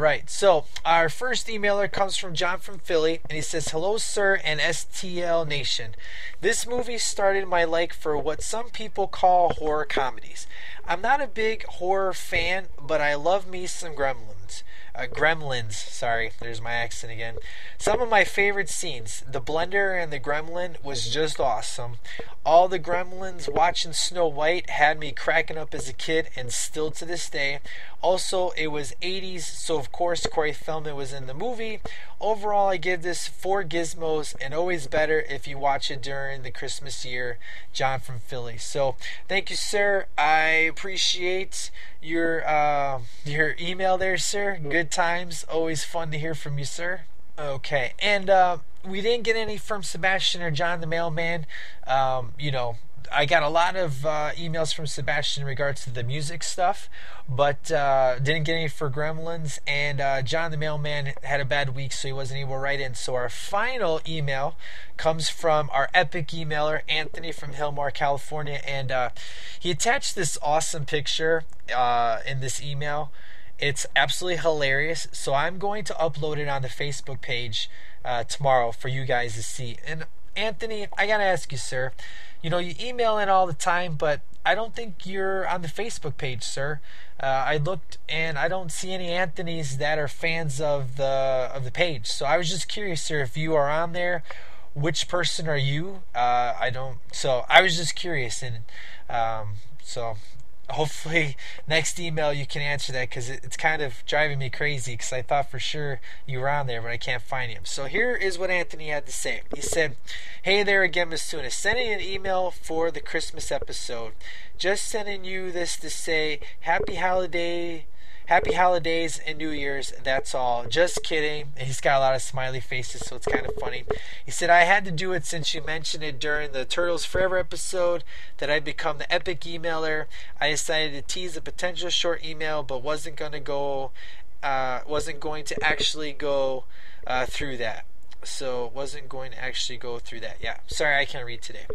Right. So our first emailer comes from John from Philly, and he says, "Hello, sir, and STL Nation. This movie started my like for what some people call horror comedies. I'm not a big horror fan, but I love me some Gremlins. uh, Gremlins. Sorry, there's my accent again. Some of my favorite scenes. The blender and the gremlin was just awesome. All the gremlins watching Snow White had me cracking up as a kid and still to this day. Also, it was 80s, so of course Corey Feldman was in the movie. Overall, I give this four gizmos, and always better if you watch it during the Christmas year. John from Philly. So, thank you, sir. I appreciate your uh, your email there, sir. Good times. Always fun to hear from you, sir. Okay, and uh, we didn't get any from Sebastian or John the mailman. Um, you know, I got a lot of uh, emails from Sebastian in regards to the music stuff, but uh, didn't get any for Gremlins. And uh, John the mailman had a bad week, so he wasn't able to write in. So our final email comes from our epic emailer, Anthony from Hillmore, California. And uh, he attached this awesome picture uh, in this email. It's absolutely hilarious. So I'm going to upload it on the Facebook page uh, tomorrow for you guys to see. And Anthony, I got to ask you, sir you know, you email in all the time, but I don't think you're on the Facebook page, sir. Uh, I looked and I don't see any Anthony's that are fans of the of the page. So I was just curious, sir, if you are on there. Which person are you? Uh, I don't. So I was just curious, and um, so hopefully next email you can answer that because it's kind of driving me crazy because I thought for sure you were on there, but I can't find him. So here is what Anthony had to say. He said, Hey there again, Miss Tuna. Sending an email for the Christmas episode. Just sending you this to say happy holiday Happy holidays and New Year's. That's all. Just kidding. He's got a lot of smiley faces, so it's kind of funny. He said, I had to do it since you mentioned it during the Turtles Forever episode that I'd become the epic emailer. I decided to tease a potential short email, but wasn't going to go, uh, wasn't going to actually go uh, through that so wasn't going to actually go through that. Yeah, sorry, I can't read today.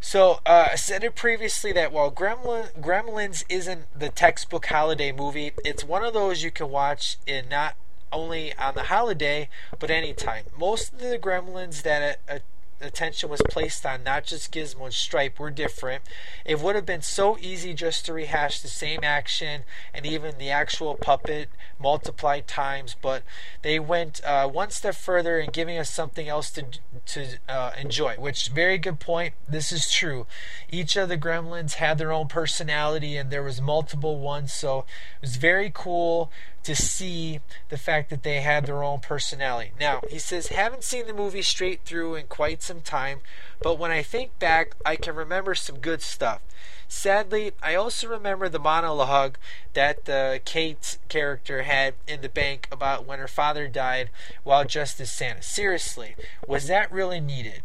So uh, I said it previously that while Gremlin, Gremlins isn't the textbook holiday movie, it's one of those you can watch in not only on the holiday but anytime. Most of the Gremlins that a attention was placed on not just Gizmo and Stripe were different. It would have been so easy just to rehash the same action and even the actual puppet multiplied times, but they went uh, one step further in giving us something else to to uh, enjoy. Which very good point. This is true. Each of the Gremlins had their own personality, and there was multiple ones, so it was very cool to see the fact that they had their own personality. Now, he says, haven't seen the movie straight through in quite some time, but when I think back, I can remember some good stuff. Sadly, I also remember the monologue that uh, the Kate character had in the bank about when her father died while as Santa. Seriously, was that really needed?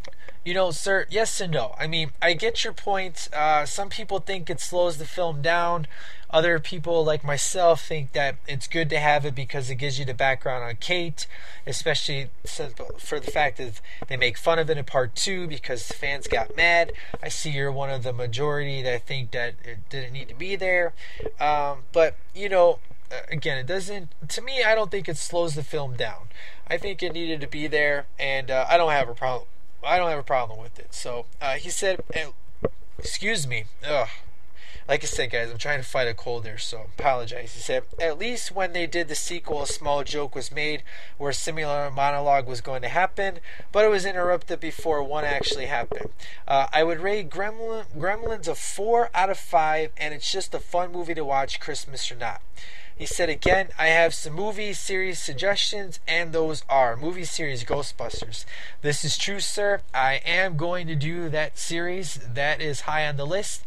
You know, sir, yes and no. I mean, I get your point. Uh, some people think it slows the film down. Other people, like myself, think that it's good to have it because it gives you the background on Kate, especially for the fact that they make fun of it in part two because fans got mad. I see you're one of the majority that think that it didn't need to be there. Um, but, you know, again, it doesn't, to me, I don't think it slows the film down. I think it needed to be there, and uh, I don't have a problem. I don't have a problem with it. So uh, he said, excuse me, ugh, like I said, guys, I'm trying to fight a cold there, so apologize. He said, at least when they did the sequel, a small joke was made where a similar monologue was going to happen, but it was interrupted before one actually happened. Uh, I would rate Gremlin, Gremlins a 4 out of 5, and it's just a fun movie to watch, Christmas or not. He said again, I have some movie series suggestions, and those are movie series Ghostbusters. This is true, sir. I am going to do that series. That is high on the list.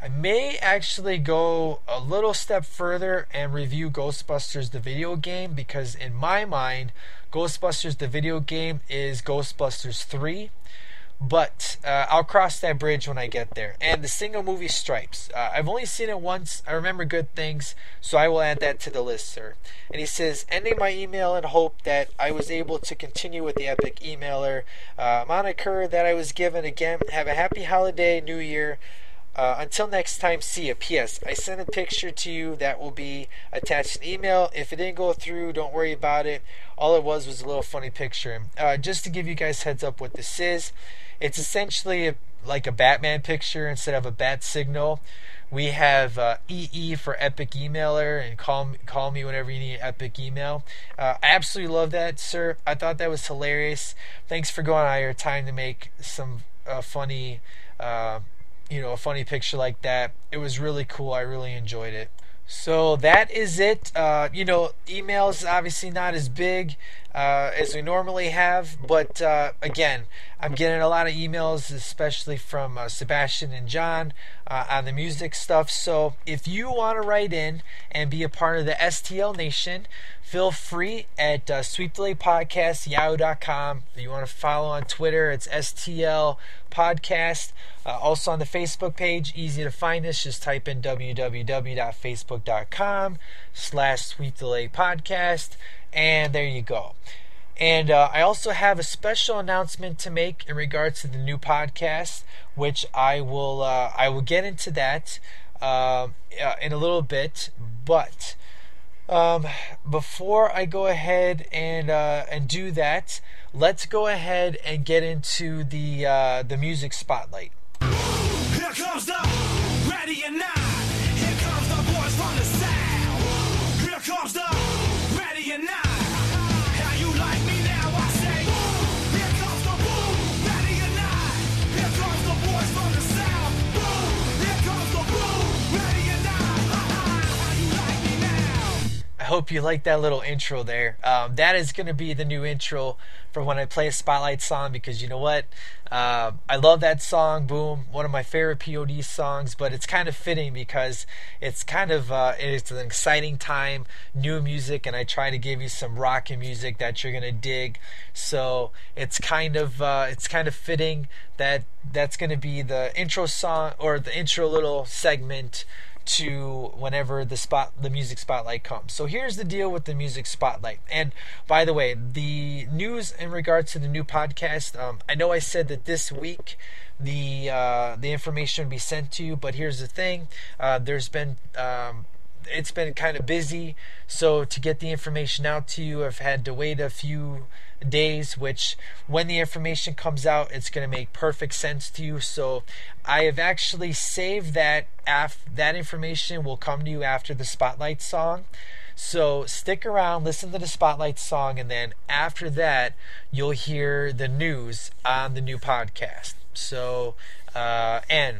I may actually go a little step further and review Ghostbusters the video game because, in my mind, Ghostbusters the video game is Ghostbusters 3. But uh, I'll cross that bridge when I get there. And the single movie Stripes. Uh, I've only seen it once. I remember good things, so I will add that to the list, sir. And he says, ending my email in hope that I was able to continue with the epic emailer uh, moniker that I was given. Again, have a happy holiday, New Year. Uh, until next time, see you. P.S. I sent a picture to you that will be attached in email. If it didn't go through, don't worry about it. All it was was a little funny picture. Uh, just to give you guys heads up what this is, it's essentially a, like a Batman picture instead of a bat signal. We have uh, EE for Epic Emailer and call call me whenever you need Epic Email. Uh, I absolutely love that, sir. I thought that was hilarious. Thanks for going out of your time to make some uh, funny, uh, you know, a funny picture like that. It was really cool. I really enjoyed it. So that is it. Uh, you know, emails obviously not as big uh, as we normally have, but uh, again, I'm getting a lot of emails, especially from uh, Sebastian and John uh, on the music stuff. So if you want to write in and be a part of the STL Nation, feel free at uh, sweepthelegpodcast.yahoo.com. You want to follow on Twitter, it's STL Podcast. Uh, also on the Facebook page, easy to find us. Just type in www.facebook.com slash Sweep the Leg Podcast, and there you go. And uh, I also have a special announcement to make in regards to the new podcast, which I will uh, I will get into that uh, in a little bit. But um, before I go ahead and uh, and do that, let's go ahead and get into the uh, the music spotlight. Here comes the ready not. Here comes the boys from the. Here comes the ready or hope you like that little intro there. Um, that is going to be the new intro for when I play a spotlight song because you know what? Uh, I love that song, Boom, one of my favorite POD songs, but it's kind of fitting because it's kind of uh, it's an exciting time, new music, and I try to give you some rock and music that you're gonna dig. So it's kind of uh, it's kind of fitting that that's gonna be the intro song or the intro little segment to whenever the spot the music spotlight comes. So here's the deal with the music spotlight. And by the way, the news in regards to the new podcast, um, I know I said that this week the uh, the information would be sent to you, but here's the thing: uh, there's been um, it's been kind of busy, so to get the information out to you, I've had to wait a few days which when the information comes out it's going to make perfect sense to you. So i have actually saved that af- that information will come to you after the spotlight song. So stick around listen to the spotlight song and then after that you'll hear the news on the new podcast. So uh, and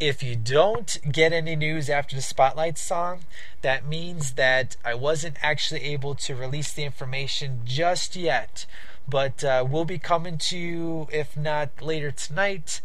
if you don't get any news after the Spotlight song, that means that I wasn't actually able to release the information just yet. But uh, we'll be coming to you, if not later tonight,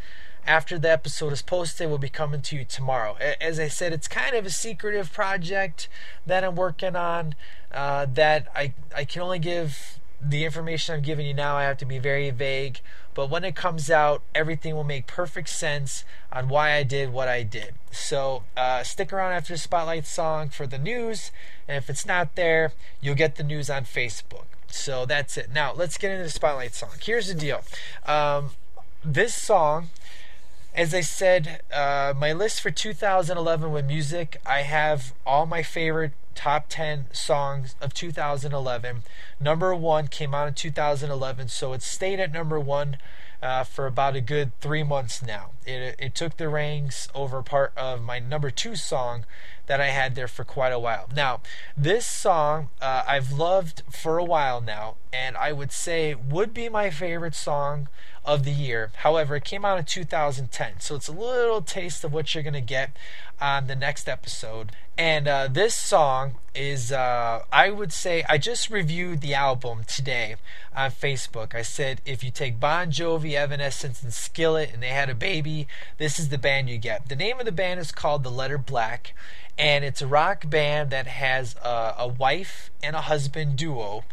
after the episode is posted, we'll be coming to you tomorrow. As I said, it's kind of a secretive project that I'm working on uh, that I, I can only give the information I'm giving you now, I have to be very vague. But when it comes out, everything will make perfect sense on why I did what I did. So uh, stick around after the Spotlight song for the news. And if it's not there, you'll get the news on Facebook. So that's it. Now, let's get into the Spotlight song. Here's the deal um, this song as I said, uh, my list for 2011 with music, I have all my favorite top 10 songs of 2011. Number one came out in 2011, so it stayed at number one uh, for about a good three months now. It, it took the reins over part of my number two song that I had there for quite a while. Now, this song uh, I've loved for a while now, and I would say would be my favorite song of the year. However, it came out in 2010, so it's a little taste of what you're going to get on the next episode. And uh, this song is, uh, I would say, I just reviewed the album today on Facebook. I said, if you take Bon Jovi, Evanescence, and Skillet, and they had a baby, this is the band you get. The name of the band is called The Letter Black, and it's a rock band that has a, a wife and a husband duo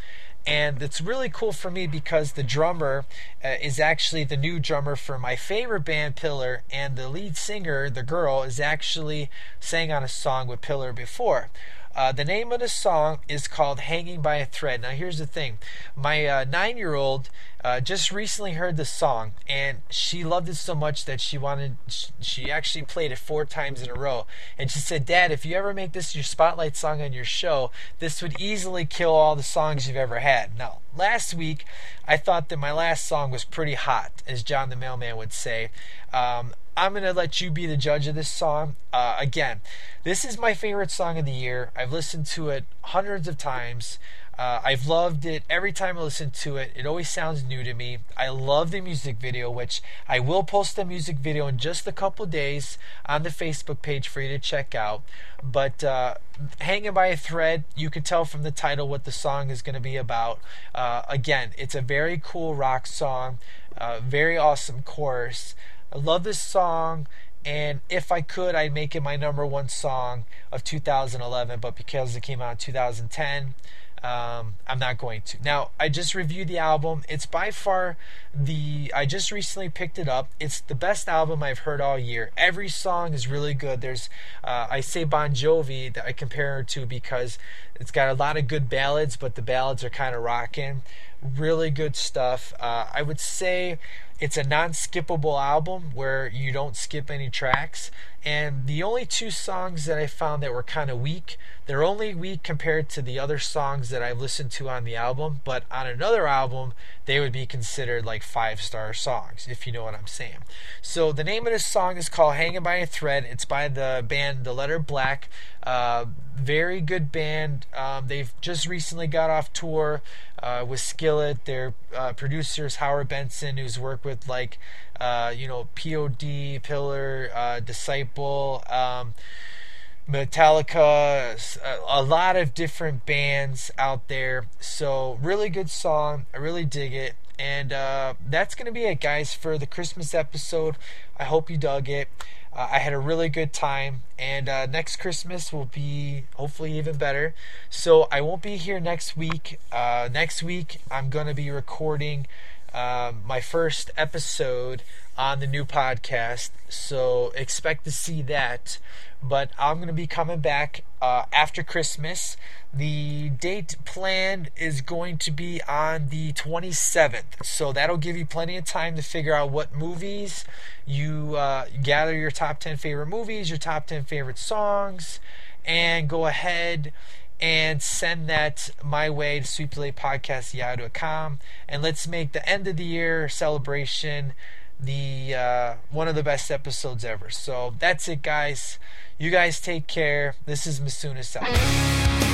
and it's really cool for me because the drummer uh, is actually the new drummer for my favorite band pillar and the lead singer the girl is actually sang on a song with pillar before Uh, the name of the song is called Hanging by a Thread. Now, here's the thing my uh, nine year old uh, just recently heard the song and she loved it so much that she wanted, she actually played it four times in a row. And she said, Dad, if you ever make this your spotlight song on your show, this would easily kill all the songs you've ever had. Now, last week, I thought that my last song was pretty hot, as John the Mailman would say. Um, I'm to let you be the judge of this song. Uh, again, this is my favorite song of the year. I've listened to it hundreds of times. Uh, I've loved it every time I listen to it. It always sounds new to me. I love the music video, which I will post the music video in just a couple days on the Facebook page for you to check out. But uh, Hanging by a Thread, you can tell from the title what the song is going to be about. Uh, again, it's a very cool rock song, uh, very awesome chorus. I love this song, and if I could, I'd make it my number one song of 2011. But because it came out in 2010, um, I'm not going to. Now, I just reviewed the album. It's by far the. I just recently picked it up. It's the best album I've heard all year. Every song is really good. There's, uh, I say Bon Jovi that I compare it to because it's got a lot of good ballads, but the ballads are kind of rocking. Really good stuff. Uh, I would say it's a non skippable album where you don't skip any tracks. And the only two songs that I found that were kind of weak, they're only weak compared to the other songs that I've listened to on the album, but on another album, they would be considered like five star songs, if you know what I'm saying. So the name of this song is called Hanging by a Thread. It's by the band The Letter Black. Uh, very good band. Um, they've just recently got off tour uh, with Skillet. Their uh, is Howard Benson, who's worked with like uh, you know POD, Pillar, uh, Disciple. Um, Metallica, a lot of different bands out there. So, really good song. I really dig it. And uh, that's going to be it, guys, for the Christmas episode. I hope you dug it. Uh, I had a really good time, and uh, next Christmas will be hopefully even better. So I won't be here next week. Uh, next week, I'm going to be recording um, my first episode on the new podcast. So expect to see that. But I'm going to be coming back uh, after Christmas. The date planned is going to be on the 27th. So that'll give you plenty of time to figure out what movies you uh, gather your top 10 favorite movies, your top 10 favorite songs, and go ahead and send that my way to sweepthelegpodcast.yahoo.com. And let's make the end of the year celebration the uh, one of the best episodes ever. So that's it, guys. You guys take care. This is Masunas out.